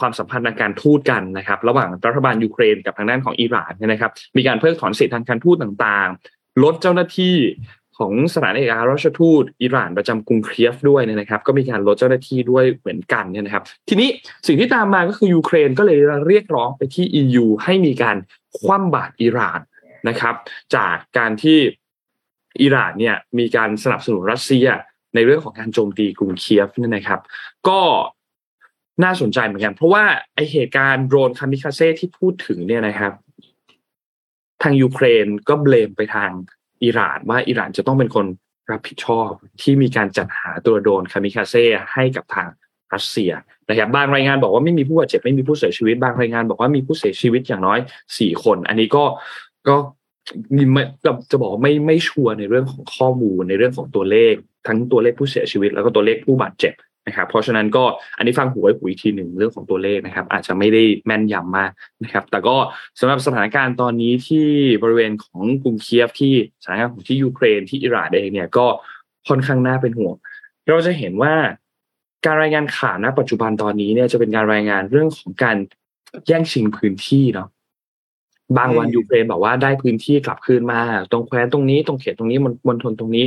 ความสัมพันธ์ทางการทูตกันนะครับระหว่างรัฐบาลยูเครนกับทางด้านของอิหร่านนะครับ มีการเพิกถอนสิทธิทางการทูตต่างๆ ลดเจ้าหน้าที่ของสถานเอกอัครราชทูตอิหร่านประจำกรุงเคียฟด้วยนะครับ ก็มีการลดเจ้าหน้าที่ด้วยเหมือนกันเนี่ยนะครับ ทีนี้สิ่งที่ตามมาก็คือยูเครนก็เลยเรียกร้องไปที่ EU ให้มีการคว่ำบาตรอิหร่านนะครับ จากการที่อิหร่านเนี่ยมีการสนับสนุนรัสเซีย ในเรื่องของการโจมตีกรุงเคียฟนี่นะครับ ก็น่าสนใจเหมือนกัน เพราะว่าไอเหตุการณ์โดรนคามิคาเซ่ที่พูดถึงเนี่ยนะครับ ทางยูเครนก็ blame ไปทางอิหร่านว่าอิหร่านจะต้องเป็นคนรับผิดชอบที่มีการจัดหาตัวโดรนคามิคาเซ่ให้กับทางรัสเซียนะครับบางรายงานบอกว่าไม่มีผู้บาดเจ็บไม่มีผู้เสียชีวิตบางรายงานบอกว่ามีผู้เสียชีวิตอย่างน้อยสี่คน อันนี้ก็ก็ มีไม่จะบอกไม่ไม่ชัวร์ในเรื่องของข้อมูลในเรื่องของตัวเลข ทั้งตัวเลขผู้เสียชีวิต แล้วก็ตัวเลขผู้บาดเจ็บนะครับเพราะฉะนั้นก็อันนี้ฟังหูไว้หูอีกทีหนึ่งเรื่องของตัวเลขนะครับ อาจจะไม่ได้แม่นยำมากนะครับ แต่ก็สำหรับสถานการณ์ตอนนี้ที่บริเวณของกรุงเคียฟที่สถานการณ์ของที่ยูเครนที่อิหร่านเองเนี่ยก็ค่อนข้างน่าเป็นห่วงเราจะเห็นว่าการรายงานข่าวณปัจจุบันตอนนี้เนี่ยจะเป็นการรายงานเรื่องของการแย่งชิงพื้นที่เนาะ บางวันยูเครนบอกว่าได้พื้นที่กลับคืนมา ตรงแคว้นตรงนี้ตรงเขตตรงนี้มณฑลตรงนี้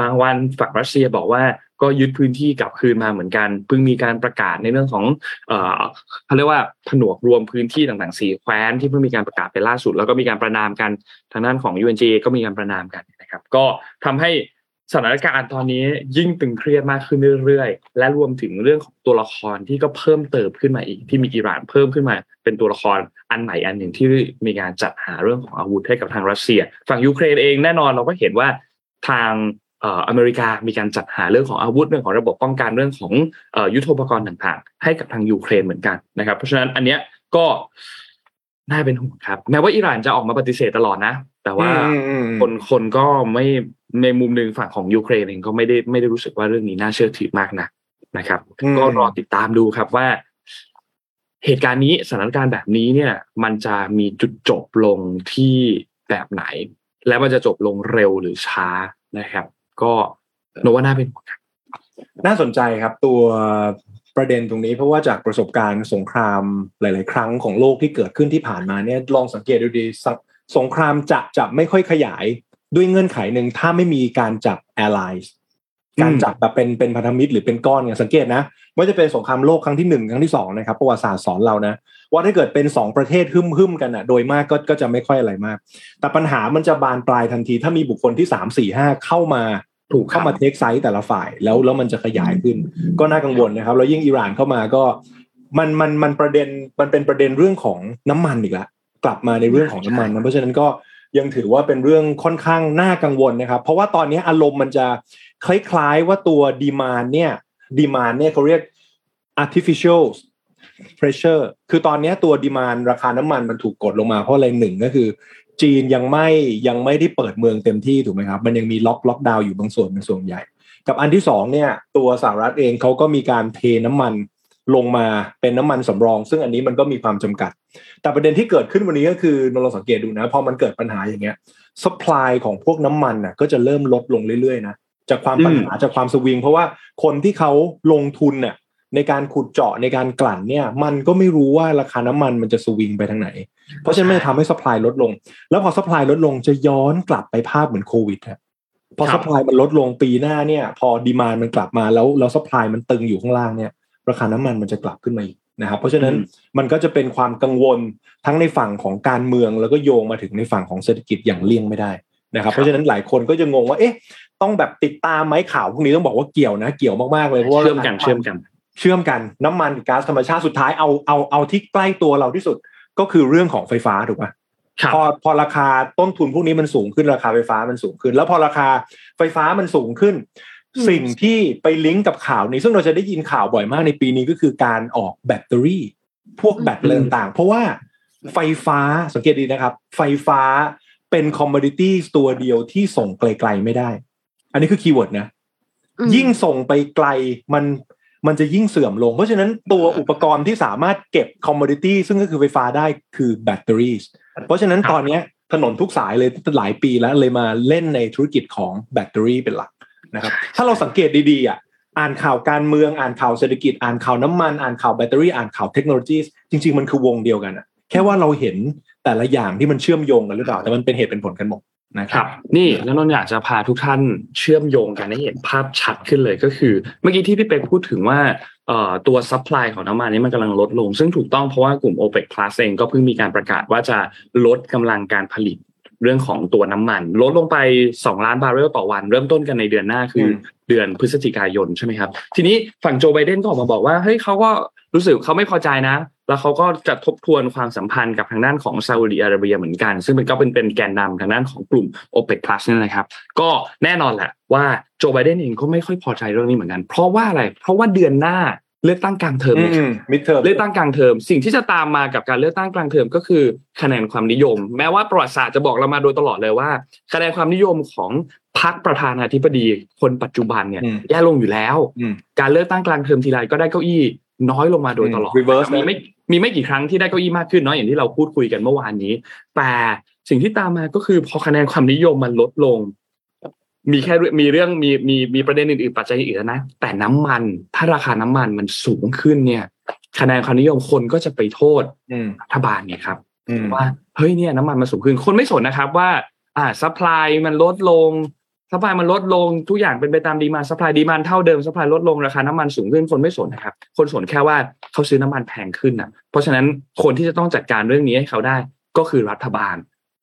บางวันฝั่งรัสเซียบอกว่าก็ยึดพื้นที่กลับคืนมาเหมือนกันเพิ่งมีการประกาศในเรื่องของเอ่อเขาเรียกว่าผนวกรวมพื้นที่ต่างๆสี่แคว้นที่เพิ่งมีการประกาศไปล่าสุด แล้วก็มีการประนามกันทางด้านของ UNG ก็มีการประนามกันนะครับ ก็ทำให้ สถานการณ์ตอนนี้ยิ่งตึงเครียดมากขึ้นเรื่อยๆ และรวมถึงเรื่องของตัวละครที่ก็เพิ่มเติมขึ้นมาอีก ที่มีอิหร่านเพิ่มขึ้นมา เป็นตัวละครอันใหม่อันหนึ่งที่มีการจัดหาเรื่องของอาวุธให้กับทางรัสเซีย ฝั่งยูเครนเองแน่นอนเราก็เห็นว่าทางอเมริกามีการจัดหาเรื่องของอาวุธเรื่องของระบบป้องกันเรื่องของยุทโธปกรณ์ต่างๆ ให้กับทางยูเครนเหมือนกันนะครับ เพราะฉะนั้นอันเนี้ยก็น่าเป็นห่วงครับ แม้ว่าอิหร่านจะออกมาปฏิเสธตลอดนะ แต่ว่าคนคนก็ไม่ ในมุมหนึ่งฝั่งของยูเครนเองก็ไม่ได้ไม่ได้รู้สึกว่าเรื่องนี้น่าเชื่อถือมากนะนะครับ ก็รอติดตามดูครับว่า เหตุการณ์นี้สถานการณ์แบบนี้เนี่ย มันจะมีจุดจบลงที่แบบไหน และมันจะจบลงเร็วหรือช้านะครับ ก็โนว่าน่าเป็นห่วงน่าสนใจครับตัวประเด็นตรงนี้เพราะว่าจากประสบการณ์สงครามหลาย ๆ ครั้งของโลกที่เกิดขึ้นที่ผ่านมาเนี่ยลองสังเกตดูดีสงครามจะจะไม่ค่อยขยาย ด้วยเงื่อนไขหนึ่งถ้าไม่มีการจับแอร์ไลน์การจับแบบเป็นเป็นพันธมิตรหรือเป็นก้อนเนี่ยสังเกตนะว่าจะเป็นสงครามโลกครั้งที่หนึ่งครั้งที่สองนะครับประวัติศาสตร์สอนเรานะ ว่าถ้าเกิดเป็นสองประเทศหึ่มหึมกันอะ โดยมากก็ก็จะไม่ค่อยอะไรมาก แต่ปัญหามันจะบานปลายทันที ถ้ามีบุคคลที่สามสี่ห้าเข้ามาถูกเข้ามาเทคไซส์แต่ละฝ่ายแล้วแล้วมันจะขยายขึ้น ก็น่ากังวลนะครับแล้วยิ่งอิหร่านเข้ามาก็มันมันมันประเด็นมันเป็นประเด็นเรื่องของน้ำมันอีกละกลับมาในเรื่องของน้ำมันนะเพราะฉะนั้นก็ ยังถือว่าเป็นเรื่องค่อนข้างน่ากังวลนะครับ เพราะว่าตอนนี้อารมณ์มันจะคล้ายๆว่าตัว demand เนี่ย demand เนี่ยเขาเรียก artificial pressure คือตอนนี้ตัว demand ราคาน้ำมันมันถูกกดลงมาเพราะอะไรหนึ่งก็คือ จีนยังไม่ยังไม่ได้เปิดเมืองเต็มที่ถูกไหมครับ มันยังมีล็อกล็อกดาวน์อยู่บางส่วนเป็นส่วนใหญ่ กับอันที่สองเนี่ยตัวสหรัฐเองเขาก็มีการเทน้ำมัน ลงมาเป็นน้ำมันสำรอง ซึ่งอันนี้มันก็มีความจำกัด แต่ประเด็นที่เกิดขึ้นวันนี้ก็คือนลองสังเกตดูนะพอมันเกิดปัญหาอย่างเงี้ยสป라이ของพวกน้ำมันน่ะก็จะเริ่มลดลงเรื่อยๆนะจากความปัญหาจากความสวิง เพราะว่าคนที่เขาลงทุนเนี่ยในการขุดเจาะในการกลั่นเนี่ย มันก็ไม่รู้ว่าราคาน้ำมันมันจะสวิงไปทางไหน เพราะฉะนั้นมันจะทำให้สป라이ลดลง แล้วพอสป라이ลดลงจะย้อนกลับไปภาพเหมือนโควิดฮะพอ ครั ส บ ป라이มันลดลงปีหน้าเนี่ย พอดีมานมันกลับมาแล้วแล้วสป라이มันตึงอยู่ข้างล่างเนี่ย ราคาน้ำมันมันจะกลับขึ้นมาอีกนะครับ เพราะฉะนั้นอืมมันก็จะเป็นความกังวลทั้งในฝั่งของการเมืองแล้วก็โยงมาถึงในฝั่งของเศรษฐกิจอย่างเลี่ยงไม่ได้นะครับ เพราะฉะนั้นหลายคนก็จะงงว่าเอ๊ะ ต้องแบบติดตามไหมข่าวพวกนี้ต้องบอกว่าเกี่ยวนะ เกี่ยวมากๆเลยเพราะว่าเชื่อมกันเชื่อมกันเชื่อมกันน้ำมันกับก๊าซธรรมชาติสุดท้ายเอาเอาเอาที่ใกล้ตัวเราที่สุดก็คือเรื่องของไฟฟ้าถูกปะครับพอพอราคาต้นทุนพวกนี้มันสูงขึ้นราคาไฟฟ้ามันสูงขึ้น แล้วพอราคาไฟฟ้ามันสูงขึ้นอืม สิ่งที่ไปลิงก์กับข่าวนี้ ซึ่งเราจะได้ยินข่าวบ่อยมากในปีนี้ก็คือการออกแบตเตอรี่ พวกแบตอะไรต่างๆเพราะว่าไฟฟ้าสังเกตดีนะครับ ไฟฟ้าเป็นคอมม o ดิตี้ตัวเดียวที่ส่งไกลๆไม่ได้ อันนี้คือ keyword นะอืมยิ่งส่งไปไกลมันมันจะยิ่งเสื่อมลง เพราะฉะนั้นตัวอุปกรณ์ที่สามารถเก็บคอมม o ดิตี้ซึ่งก็คือไฟฟ้าได้คือแบตเตอรี่เพราะฉะนั้นครับตอนเนี้ยถนนทุกสายเลยหลายปีแล้วเลยมาเล่นในธุรกิจของแบตเตอรี่เป็นหลัก นะครับ ถ้าเราสังเกตดีๆอะอ่านข่าวการเมืองอ่านข่าวเศรษฐกิจอ่านข่าวน้ำมันอ่านข่าวแบตเตอรี่อ่านข่าวเทคโนโลยีจริง ๆ มันคือวงเดียวกันอะแค่ว่าเราเห็นแต่ละอย่างที่มันเชื่อมโยงกันหรือเปล่าแต่มันเป็นเหตุเป็นผลกันหมดนะครับนี่แล้วนนท์อยากจะพาทุกท่านเชื่อมโยงกันให้เห็นภาพชัดขึ้นเลยก็คือ เมื่อกี้ที่พี่เป็กพูดถึงว่าตัว supply ของน้ำมันนี้มันกำลังลดลง ซึ่งถูกต้องเพราะว่ากลุ่ม OPEC Plus เองก็เพิ่งมีการประกาศว่าจะลดกำลังการผลิต เรื่องของตัวน้ำมัน ลดลงไป 2 ล้านบาร์เรลต่อวัน เริ่มต้นกันในเดือนหน้าคืออมเดือนพฤศจิกายนใช่ไหมครับ ทีนี้ฝั่งโจไบเดนก็ออกมาบอกว่าเฮ้ยเขาก็รู้สึกเขาไม่พอใจนะ แล้วเขาก็จะทบทวนความสัมพันธ์กับทางด้านของซาอุดิอาระเบียเหมือนกัน ซึ่งมันก็เป็นเป็นแกนนำทางด้านของกลุ่ม OPEC Plus นี่นะครับ ก็แน่นอนแหละว่าโจไบเดนเองก็ไม่ค่อยพอใจเรื่องนี้เหมือนกัน เพราะว่าอะไร เพราะว่าเดือนหน้า เลือกตั้งกลางเทอมอืเลยครับม midterm เลือกตั้งกลางเทอมสิ่งที่จะตามมากับการเลือกตั้งกลางเทอมก็คือคะแนนความนิยม แม้ว่าประวัติศาสตร์จะบอกเรามาโดยตลอดเลยว่า คะแนนความนิยมของพรรคประธานาธิบดีคนปัจจุบันเนี่ยอืมแย่ลงอยู่แล้วอืมการเลือกตั้งกลางเทอมทีไรก็ได้เก้าอี้น้อยลงมาโดยตลอดอืม reverse มีไม่มีไม่กี่ครั้งที่ได้เก้าอี้มากขึ้นเนาะอย่างที่เราพูดคุยกันเมื่อวานนี้ แต่สิ่งที่ตามมาก็คือพอคะแนนความนิยมมันลดลง มีแค่เรื่องมีเรื่องมีมีมีประเด็นอื่นๆปัจจัยอื่นๆนะ แต่น้ำมันถ้าราคาน้ำมันมันสูงขึ้นเนี่ยคะแนนความนิยมคนก็จะไปโทษอืมรัฐบาลเนี่ยครับอืมว่าเฮ้ยเนี่ยน้ำมันมันสูงขึ้นคนไม่สนนะครับว่า อ่า supply มันลดลง supply มันลดลงทุกอย่างเป็นไปตาม demand supply demand เท่าเดิม supply ลดลงราคาน้ำมันสูงขึ้นคนไม่สนนะครับ คนสนแค่ว่าเขาซื้อน้ำมันแพงขึ้นนะเพราะฉะนั้นคนที่จะต้องจัดการเรื่องนี้ให้เขาได้ก็คือรัฐบาล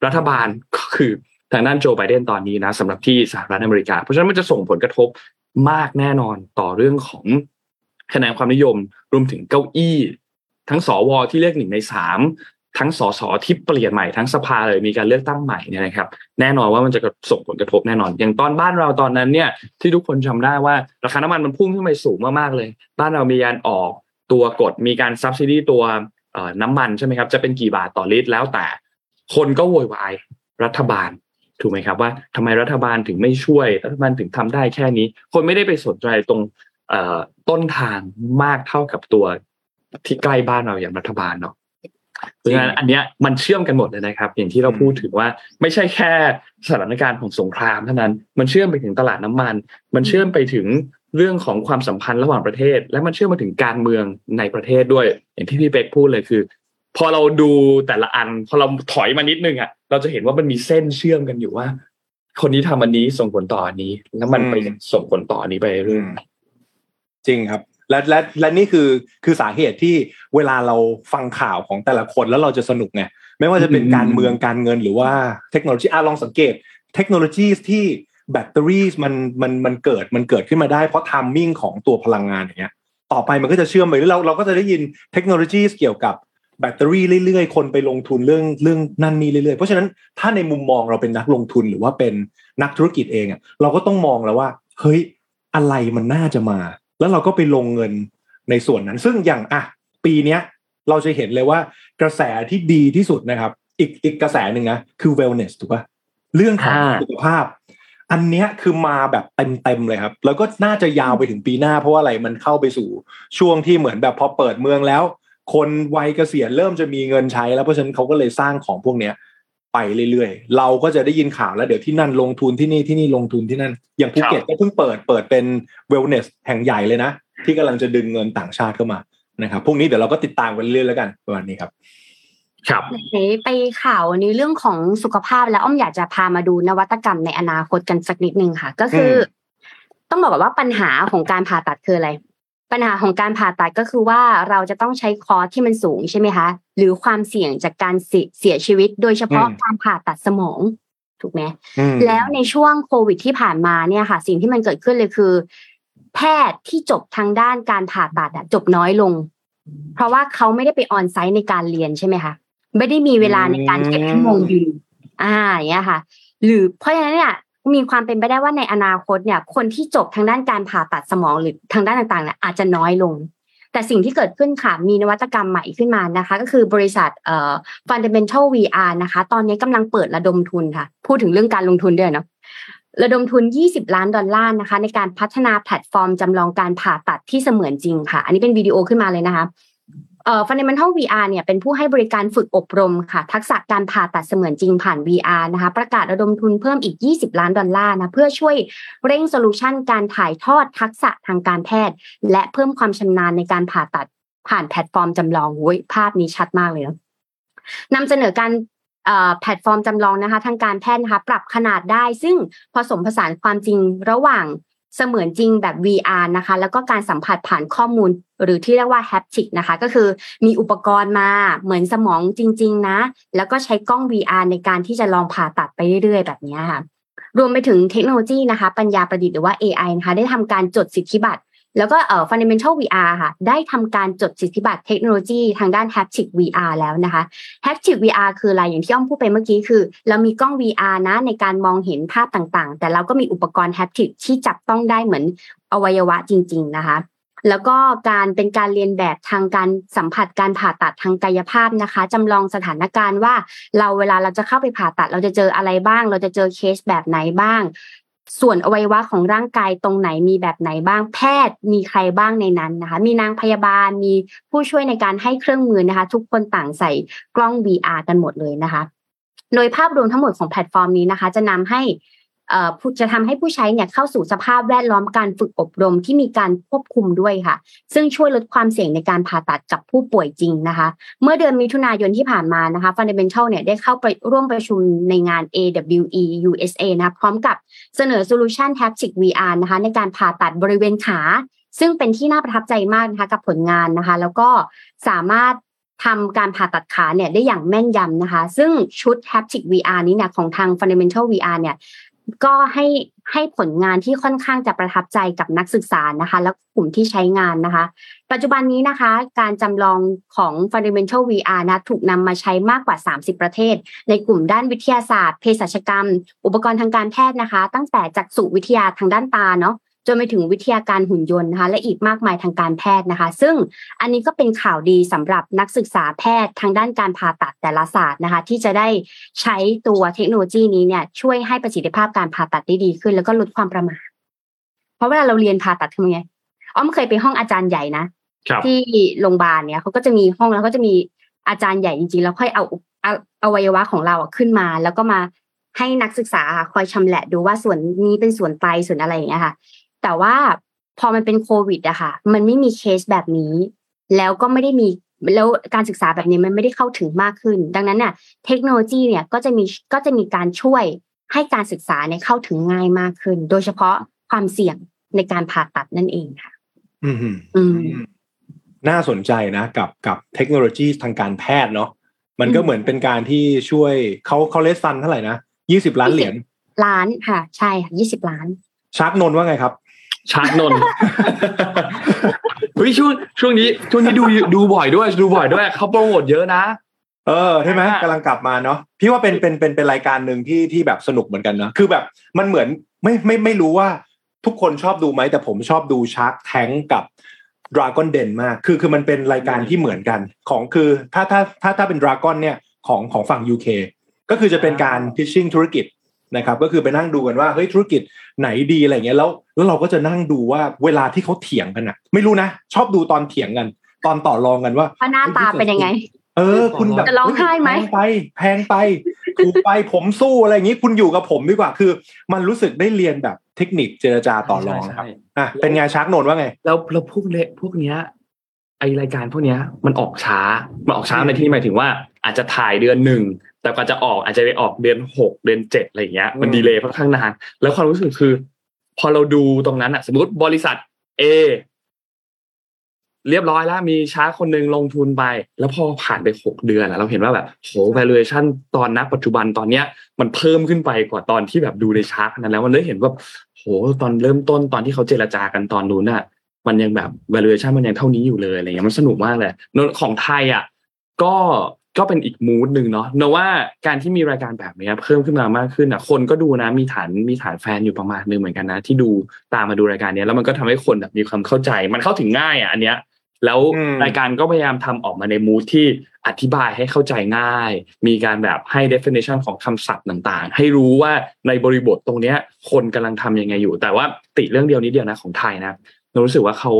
รัฐบาลก็คือ ทางด้านโจไบเดนตอนนี้นะสำหรับที่สหรัฐอเมริกา เพราะฉะนั้นมันจะส่งผลกระทบมากแน่นอนต่อเรื่องของคะแนนความนิยมรวมถึงเก้าอี้ ทั้งสวที่เลือกหนึ่งในสามทั้งสสที่เปลี่ยนใหม่ทั้งสภาเลยมีการเลือกตั้งใหม่เนี่ยนะครับ แน่นอนว่ามันจะส่งผลกระทบแน่นอน อย่างตอนบ้านเราตอนนั้นเนี่ยที่ทุกคนจำได้ว่าราคาน้ำมันมันพุ่งขึ้นไปสูงมากๆเลย บ้านเรามีการออกตัวกฎมีการซับซิดีตัวน้ำมันใช่ไหมครับจะเป็นกี่บาทต่อลิตรแล้วแต่ คนก็โวยวายรัฐบาล ถูกไหมครับว่าทำไมรัฐบาลถึงไม่ช่วยรัฐบาลถึงทำได้แค่นี้ คนไม่ได้ไปสนใจตรงเอ่อต้นทางมากเท่ากับตัวที่ใกล้บ้านเราอย่างรัฐบาลเนาะเพราะฉะนั้นอันเนี้ยมันเชื่อมกันหมดเลยนะครับ อย่างที่เราพูดถึงว่าไม่ใช่แค่สถานการณ์ของสงครามเท่านั้น มันเชื่อมไปถึงตลาดน้ำมัน มันเชื่อมไปถึงเรื่องของความสัมพันธ์ระหว่างประเทศ และมันเชื่อมมาถึงการเมืองในประเทศด้วย อย่างที่พี่เป๊กพูดเลยคือ พอเราดูแต่ละอัน พอเราถอยมานิดนึงอะ เราจะเห็นว่ามันมีเส้นเชื่อมกันอยู่ว่า คนนี้ทำอันนี้ส่งผลต่ออันนี้ แล้วมันไปส่งผลต่ออันนี้ไปเรื่อยจริงครับ และและและนี่คือคือสาเหตุที่เวลาเราฟังข่าวของแต่ละคนแล้วเราจะสนุกไงไม่ว่าจะเป็นการเมืองการเงินหรือว่าเทคโนโลยีอะลองสังเกต เทคโนโลยีที่แบตเตอรี่มันมันมันเกิดมันเกิดขึ้นมาได้เพราะทามมิ่งของตัวพลังงานอย่างเงี้ย ต่อไปมันก็จะเชื่อมไปแล้วเราเราก็จะได้ยินเทคโนโลยีเกี่ยวกับ แบตเตอรี่เรื่อยๆ คนไปลงทุนเรื่องเรื่องนั่นนี่เรื่อยๆ เพราะฉะนั้นถ้าในมุมมองเราเป็นนักลงทุนหรือว่าเป็นนักธุรกิจเองอะเราก็ต้องมองแล้วว่า เฮ้ยอะไรมันน่าจะมา แล้วเราก็ไปลงเงินในส่วนนั้น ซึ่งอย่างอะปีเนี้ยเราจะเห็นเลยว่ากระแสที่ดีที่สุดนะครับ อีกอีกกระแสหนึ่งนะคือ wellness ถูกปะเรื่องของสุขภาพ อันเนี้ยคือมาแบบเต็มๆเลยครับ แล้วก็น่าจะยาวไปถึงปีหน้า เพราะว่าอะไรมันเข้าไปสู่ช่วงที่เหมือนแบบพอเปิดเมืองแล้ว คนวัยเกษียณเริ่มจะมีเงินใช้ แล้วเพราะฉะนั้นเขาก็เลยสร้างของพวกเนี้ยไปเรื่อยๆ เราก็จะได้ยินข่าวแล้วเดี๋ยวที่นั่นลงทุนที่นี่ที่นี่ลงทุนที่นั่น อย่างภูเก็ตก็เพิ่งเปิดเปิดเป็นเวลเนสแห่งใหญ่เลยนะ ที่กำลังจะดึงเงินต่างชาติเข้ามานะครับพวกนี้เดี๋ยวเราก็ติดตามกันเรื่อยๆแล้วกันประมาณนี้ครับ ครับไหนไปข่าวในเรื่องของสุขภาพแล้วอ้อมอยากจะพามาดูนวัตกรรมในอนาคตกันสักนิดนึงค่ะ ก็คือ ต้องบอกว่าปัญหาของการผ่าตัดคืออะไร ปัญหาของการผ่าตัดก็คือว่าเราจะต้องใช้คอร์สที่มันสูงใช่ไหมคะ หรือความเสี่ยงจากการเสียเสียชีวิต โดยเฉพาะอืมการผ่าตัดสมองถูกไหมอืมแล้วในช่วงโควิดที่ผ่านมาเนี่ยค่ะ สิ่งที่มันเกิดขึ้นเลยคือ แพทย์ที่จบทางด้านการผ่าตัดอะจบน้อยลง เพราะว่าเขาไม่ได้ไปออนไซต์ในการเรียนใช่ไหมคะไม่ได้มีเวลาในการเก็บชั่วโมงบินอ่าอย่างเงี้ยค่ะ หรือเพราะฉะนั้นเนี่ย มีความเป็นไปได้ว่าในอนาคตเนี่ย คนที่จบทางด้านการผ่าตัดสมองหรือทางด้านต่างๆเนี่ยอาจจะน้อยลง แต่สิ่งที่เกิดขึ้นค่ะ มีนวัตกรรมใหม่ขึ้นมานะคะ ก็คือบริษัทเอ่อ Fundamental VR นะคะ ตอนนี้กำลังเปิดระดมทุนค่ะ พูดถึงเรื่องการลงทุนด้วยเนาะระดมทุน 20 ล้านดอลลาร์นะคะ ในการพัฒนาแพลตฟอร์มจำลองการผ่าตัดที่เสมือนจริงค่ะ อันนี้เป็นวิดีโอขึ้นมาเลยนะคะ เอ่อ Fundamental VR เนี่ยเป็นผู้ให้บริการฝึกอบรมค่ะ ทักษะการผ่าตัดเสมือนจริงผ่าน VR นะคะ ประกาศระดมทุนเพิ่มอีก 20 ล้านดอลลาร์นะ เพื่อช่วยเร่ง solution การถ่ายทอดทักษะทางการแพทย์ และเพิ่มความชำนาญในการผ่าตัดผ่านแพลตฟอร์มจำลองโว้ยภาพนี้ชัดมากเลยนะนำเสนอการเอ่อแพลตฟอร์มจำลองนะคะ ทางการแพทย์นะคะ ปรับขนาดได้ ซึ่งผสมผสานความจริงระหว่าง เสมือนจริงแบบ VR นะคะ แล้วก็การสัมผัสผ่านข้อมูล หรือที่เรียกว่าแฮปติกนะคะ ก็คือมีอุปกรณ์มาเหมือนสมองจริง ๆ นะ แล้วก็ใช้กล้อง VR ในการที่จะลองผ่าตัดไปเรื่อย ๆ แบบนี้ค่ะรวมไปถึงเทคโนโลยีนะคะ ปัญญาประดิษฐ์หรือว่า AI นะคะ ได้ทำการจดสิทธิบัตร แล้วก็เอ่อ fundamental VR ค่ะ ได้ทำการจดสิทธิบัตรเทคโนโลยีทางด้าน haptic VR แล้วนะคะ haptic VR คืออะไรอย่างที่อ้อมพูดไปเมื่อกี้คือ เรามีกล้อง VR นะในการมองเห็นภาพต่างๆ แต่เราก็มีอุปกรณ์ haptic ที่จับต้องได้เหมือนอวัยวะจริง ๆ นะคะ แล้วก็การเป็นการเรียนแบบทางการสัมผัสการผ่าตัดทางกายภาพนะคะจำลองสถานการณ์ว่าเราเวลาเราจะเข้าไปผ่าตัด เราจะเจออะไรบ้าง เราจะเจอเคสแบบไหนบ้าง ส่วนอวัยวะของร่างกายตรงไหนมีแบบไหนบ้าง แพทย์มีใครบ้างในนั้นนะคะ มีนางพยาบาลมีผู้ช่วยในการให้เครื่องมือนะคะ ทุกคนต่างใส่กล้อง VR กันหมดเลยนะคะ โดยภาพรวมทั้งหมดของแพลตฟอร์มนี้นะคะ จะนำให้ จะทำให้ผู้ใช้เนี่ยเข้าสู่สภาพแวดล้อมการฝึกอบรมที่มีการควบคุมด้วยค่ะ ซึ่งช่วยลดความเสี่ยงในการผ่าตัดกับผู้ป่วยจริงนะคะ เมื่อเดือนมิถุนายนที่ผ่านมานะคะ Fundamental เนี่ยได้เข้าไปร่วมประชุมในงาน AWE USA นะคะพร้อมกับเสนอโซลูชัน Haptic VR นะคะ ในการผ่าตัดบริเวณขา ซึ่งเป็นที่น่าประทับใจมากนะคะกับผลงานนะคะ แล้วก็สามารถทำการผ่าตัดขาเนี่ยได้อย่างแม่นยำนะคะ ซึ่งชุด Haptic VR นี้เนี่ยของทาง Fundamental VR เนี่ย ก็ให้ให้ผลงานที่ค่อนข้างจะประทับใจกับนักศึกษานะคะ และกลุ่มที่ใช้งานนะคะ ปัจจุบันนี้นะคะ การจำลองของ Fundamental VR นะถูกนำมาใช้มากกว่า 30 ประเทศ ในกลุ่มด้านวิทยาศาสตร์เภสัชกรรม อุปกรณ์ทางการแพทย์นะคะ ตั้งแต่จักษุวิทยาทางด้านตาเนาะ จนไปถึงวิทยาการหุ่นยนต์นะคะและอีกมากมายทางการแพทย์นะคะ ซึ่งอันนี้ก็เป็นข่าวดีสำหรับนักศึกษาแพทย์ทางด้านการผ่าตัดแต่ละศาสตร์นะคะ ที่จะได้ใช้ตัวเทคโนโลยีนี้เนี่ยช่วยให้ประสิทธิภาพการผ่าตัดได้ดีขึ้น แล้วก็ลดความประมาทเพราะเวลาเราเรียนผ่าตัดทำไงอ้อมเคยไปห้องอาจารย์ใหญ่นะครับที่โรงพยาบาลเนี่ยเขาก็จะมีห้องแล้วก็จะมีอาจารย์ใหญ่จริงๆ แล้วค่อยเอาเอาอวัยวะของเราอะขึ้นมา แล้วก็มาให้นักศึกษาคอยชำแหละดูว่าส่วนนี้เป็นส่วนไตส่วนอะไรอย่างเงี้ยค่ะ แต่ว่าพอมันเป็นโควิดอะค่ะ มันไม่มีเคสแบบนี้ แล้วก็ไม่ได้มีแล้วการศึกษาแบบนี้มันไม่ได้เข้าถึงมากขึ้น ดังนั้นเนี่ยเทคโนโลยีเนี่ยก็จะมีก็จะมีการช่วยให้การศึกษาเนี่ยเข้าถึงง่ายมากขึ้น โดยเฉพาะความเสี่ยงในการผ่าตัดนั่นเองค่ะ อืมอืมน่าสนใจนะกับกับเทคโนโลยีทางการแพทย์เนาะมันก็อืมเหมือนเป็นการที่ช่วยเขาเขาเลสฟันเท่าไหร่นะยี่สิบล้านเหรียญล้านค่ะ ใช่ค่ะยี่สิบล้านชาร์กนนท์ว่าไงครับ ชาร์กนนท์เฮ้ยช่วงช่วงนี้ช่วงนี้ดูดูบ่อยด้วย ดูบ่อยด้วยเขาโปรโมทเยอะนะเออใช่ไหมอ่ากำลังกลับมาเนาะพี่ว่าเป็นเป็นเป็นเป็นรายการหนึ่งที่ที่แบบสนุกเหมือนกันเนาะคือแบบมันเหมือนไม่ไม่ไม่รู้ว่าทุกคนชอบดูไหมแต่ผมชอบดูชาร์กแทงกับ Dragon Den มาก คือคือมันเป็นรายการที่เหมือนกัน ของคือถ้าถ้าถ้าถ้าเป็น Dragon เนี่ยของของฝั่ง UK ก็คือจะเป็นการ pitching ธุรกิจ นะครับก็คือไปนั่งดูกันว่าเฮ้ยธุรกิจไหนดีอะไรเงี้ยแล้วแล้วเราก็จะนั่งดูว่าเวลาที่เขาเถียงกันอะไม่รู้นะ ชอบดูตอนเถียงกัน ตอนต่อรองกันว่าว่าหน้าตาเป็นยังไง เออ คุณแบบจะร้องไห้ไหมแพงไป แพงไปถูกไปผมสู้อะไรอย่างนี้คุณอยู่กับผมดีกว่าคือ มันรู้สึกได้เรียนแบบเทคนิคเจรจาต่อรองนะครับใช่อะเป็นไงชักโนนว่าไง แล้วแล้วพวกเละพวกเนี้ยไอรายการพวกเนี้ยมันออกช้า มันออกช้าอืมในที่หมายถึงว่าอาจจะถ่ายเดือนหนึ่ง แต่กว่าจะออกอาจจะไปออกเดือนหกเดือนเจ็ดอะไรอย่างเงี้ยมันอืมดีเลย์ค่อนข้างนาน แล้วความรู้สึกคือ พอเราดูตรงนั้นอะสมมติบริษัท A เรียบร้อยแล้วมีช้าคนหนึ่งลงทุนไป แล้วพอผ่านไปหกเดือนอะเราเห็นว่าแบบโห valuation ตอนนัปัจจุบันตอนเนี้ย มันเพิ่มขึ้นไปกว่าตอนที่แบบดูในชาร์ตนั้นแล้วมันได้เห็นว่าโหตอนเริ่มต้นตอนที่เขาเจรจากันตอนนู้นน่ะ มันยังแบบ valuation มันยังเท่านี้อยู่เลยอะไรเงี้ยมันสนุกมากเลยโนของไทยอะก็ ก็เป็นอีกมูดหนึ่งเนาะเนอะว่าการที่มีรายการแบบเนี้ยเพิ่มขึ้นมามากขึ้นอะ คนก็ดูนะ มีฐานมีฐานแฟนอยู่ประมาณนึงเหมือนกันนะ ที่ดูตามมาดูรายการเนี้ยแล้วมันก็ทำให้คนแบบมีความเข้าใจ มันเข้าถึงง่ายอะอันเนี้ย แล้วอืมรายการก็พยายามทำออกมาในมูทที่อธิบายให้เข้าใจง่าย มีการแบบให้ definition ของคำศัพท์ต่างๆ ให้รู้ว่าในบริบทตรงเนี้ย คนกำลังทำยังไงอยู่ แต่ว่าติเรื่องเดียวนิดเดียวนะของไทยนะเรารู้สึกว่าเขา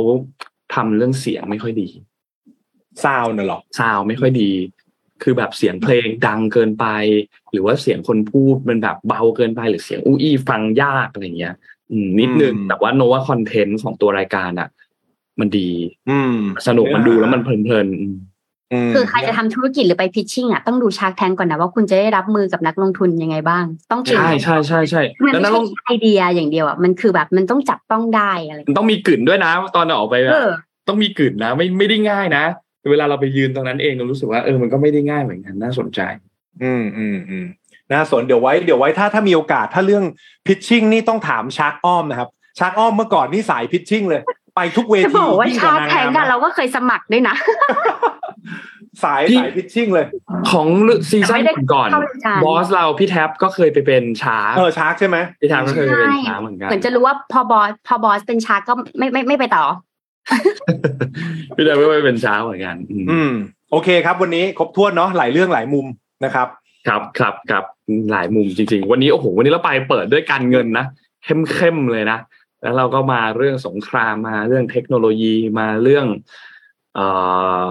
ทำเรื่องเสียงไม่ค่อยดี sound น่ะเหรอ sound ไม่ค่อยดี คือแบบเสียงเพลงดังเกินไป หรือว่าเสียงคนพูดมันแบบเบาเกินไป หรือเสียงอู้อี้ฟังยากอะไรเงี้ยอืมนิดนึงอืมแต่ว่าโนว่า content ของตัวรายการอะ มันดี อืมสนุกมันดูแล้วมันเพลินๆอืมมคือใครจะทำธุรกิจหรือไป pitching อะต้องดู Shark Tank ก่อนนะว่าคุณจะได้รับมือกับนักลงทุนยังไงบ้าง ต้องเก่งใช่ใช่ใช่ใช่มันแล้วไม่นักใช่ลงไอเดียอย่างเดียวอะมันคือแบบมันต้องจับต้องได้อะไรมันต้องมีกลิ่นด้วยนะ ตอนออกไปแบเอบอต้องมีกลิ่นนะ ไม่ไม่ได้ง่ายนะ เวลาเราไปยืนตรงนั้นเองเรารู้สึกว่าเออมันก็ไม่ได้ง่ายเหมือนกันน่าสนใจ อืมอืมอืมน่าสนเดี๋ยวไว้เดี๋ยวไว้ถ้าถ้ามีโอกาสถ้าเรื่องพิชชิ่งนี่ต้องถามชาร์กอ้อมนะครับชาร์กอ้อมเมื่อก่อนนี่สายพิชชิ่งเลย ไปทุกเวจะทีบอกว่ายิ่งชาร์กนแทงกันเราก็เคยสมัครด้วยนะ สายพี่สายพิชชิ่งเลย ของซีซั่นแต่ไม่ได้ก่อนเข้ารายการบอสเราพี่แท็บก็เคยไปเป็น shark เออ shark ใช่ไหมพี่แท็บก็เคยไปเป็นใช่ช้าเหมือนกันเหมือนจะรู้ว่าพอบอสพอบอสเป็น shark ก็ไม่ไม่ไม่ไปต่อ พี่แท็บก็ไปเป็นช้าเหมือนกันอืมอืม โอเคครับ วันนี้ครบถ้วนเนาะหลายเรื่องหลายมุมนะครับ ครับครับครับหลายมุมจริง ๆ วันนี้โอ้โหวันนี้เราไปเปิดด้วยการเงินนะเข้มเข้มๆเลยนะแล้วเราก็มาเรื่องสงครามมาเรื่องเทคโนโลยีมาเรื่องเอ่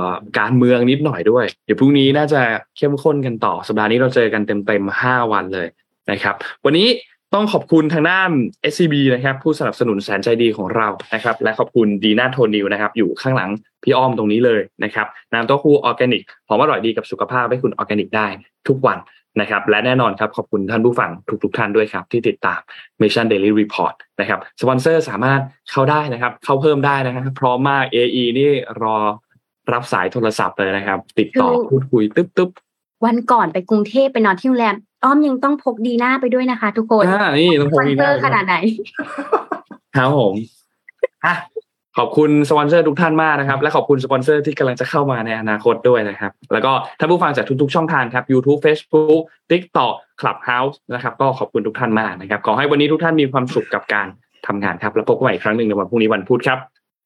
อการเมืองนิดหน่อยด้วย เดี๋ยวพรุ่งนี้น่าจะเข้มข้นกันต่อ สัปดาห์นี้เราเจอกันเต็มๆห้าวันเลยนะครับ วันนี้ ต้องขอบคุณทางด้าน SCB นะครับ ผู้สนับสนุนแสนใจดีของเรานะครับ และขอบคุณดีน่าโทนิวนะครับ อยู่ข้างหลังพี่อ้อมตรงนี้เลยนะครับน้ำเต้าหู้ออร์แกนิกหอมอร่อยดีกับสุขภาพให้คุณออร์แกนิกได้ทุกวันนะครับ และแน่นอนครับขอบคุณท่านผู้ฟังทุกๆท่านด้วยครับ ที่ติดตาม Mission Daily Report นะครับสปอนเซอร์สามารถเข้าได้นะครับ เข้าเพิ่มได้นะครับพร้อมมาก AE นี่รอรับสายโทรศัพท์เลยนะครับ ติดต่อคือพูดคุยตึ๊บตึ๊บวันก่อนไปกรุงเทพไปนอนที่โรงแรม อ้อมยังต้องพกดีน่าไปด้วยนะคะ ทุกคนอ่านี่ต้องสปกอนเซอร์พกดีน่าขนาดไหนครับผมอะขอบคุณสปอนเซอร์ทุกท่านมากนะครับ และขอบคุณสปอนเซอร์ที่กำลังจะเข้ามาในอนาคตด้วยนะครับ แล้วก็ท่านผู้ฟังจากทุกๆช่องทางครับ YouTube Facebook TikTok Clubhouse นะครับ ก็ขอบคุณทุกท่านมากนะครับ ขอให้วันนี้ทุกท่านมีความสุขกับการทำงานครับ แล้วพบกันใหม่อีกครั้งหนึ่งในวันพรุ่งนี้วันพุธครับ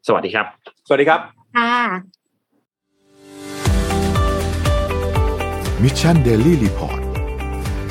สวัสดีครับ สวัสดีครับค่ะ Mission Daily Report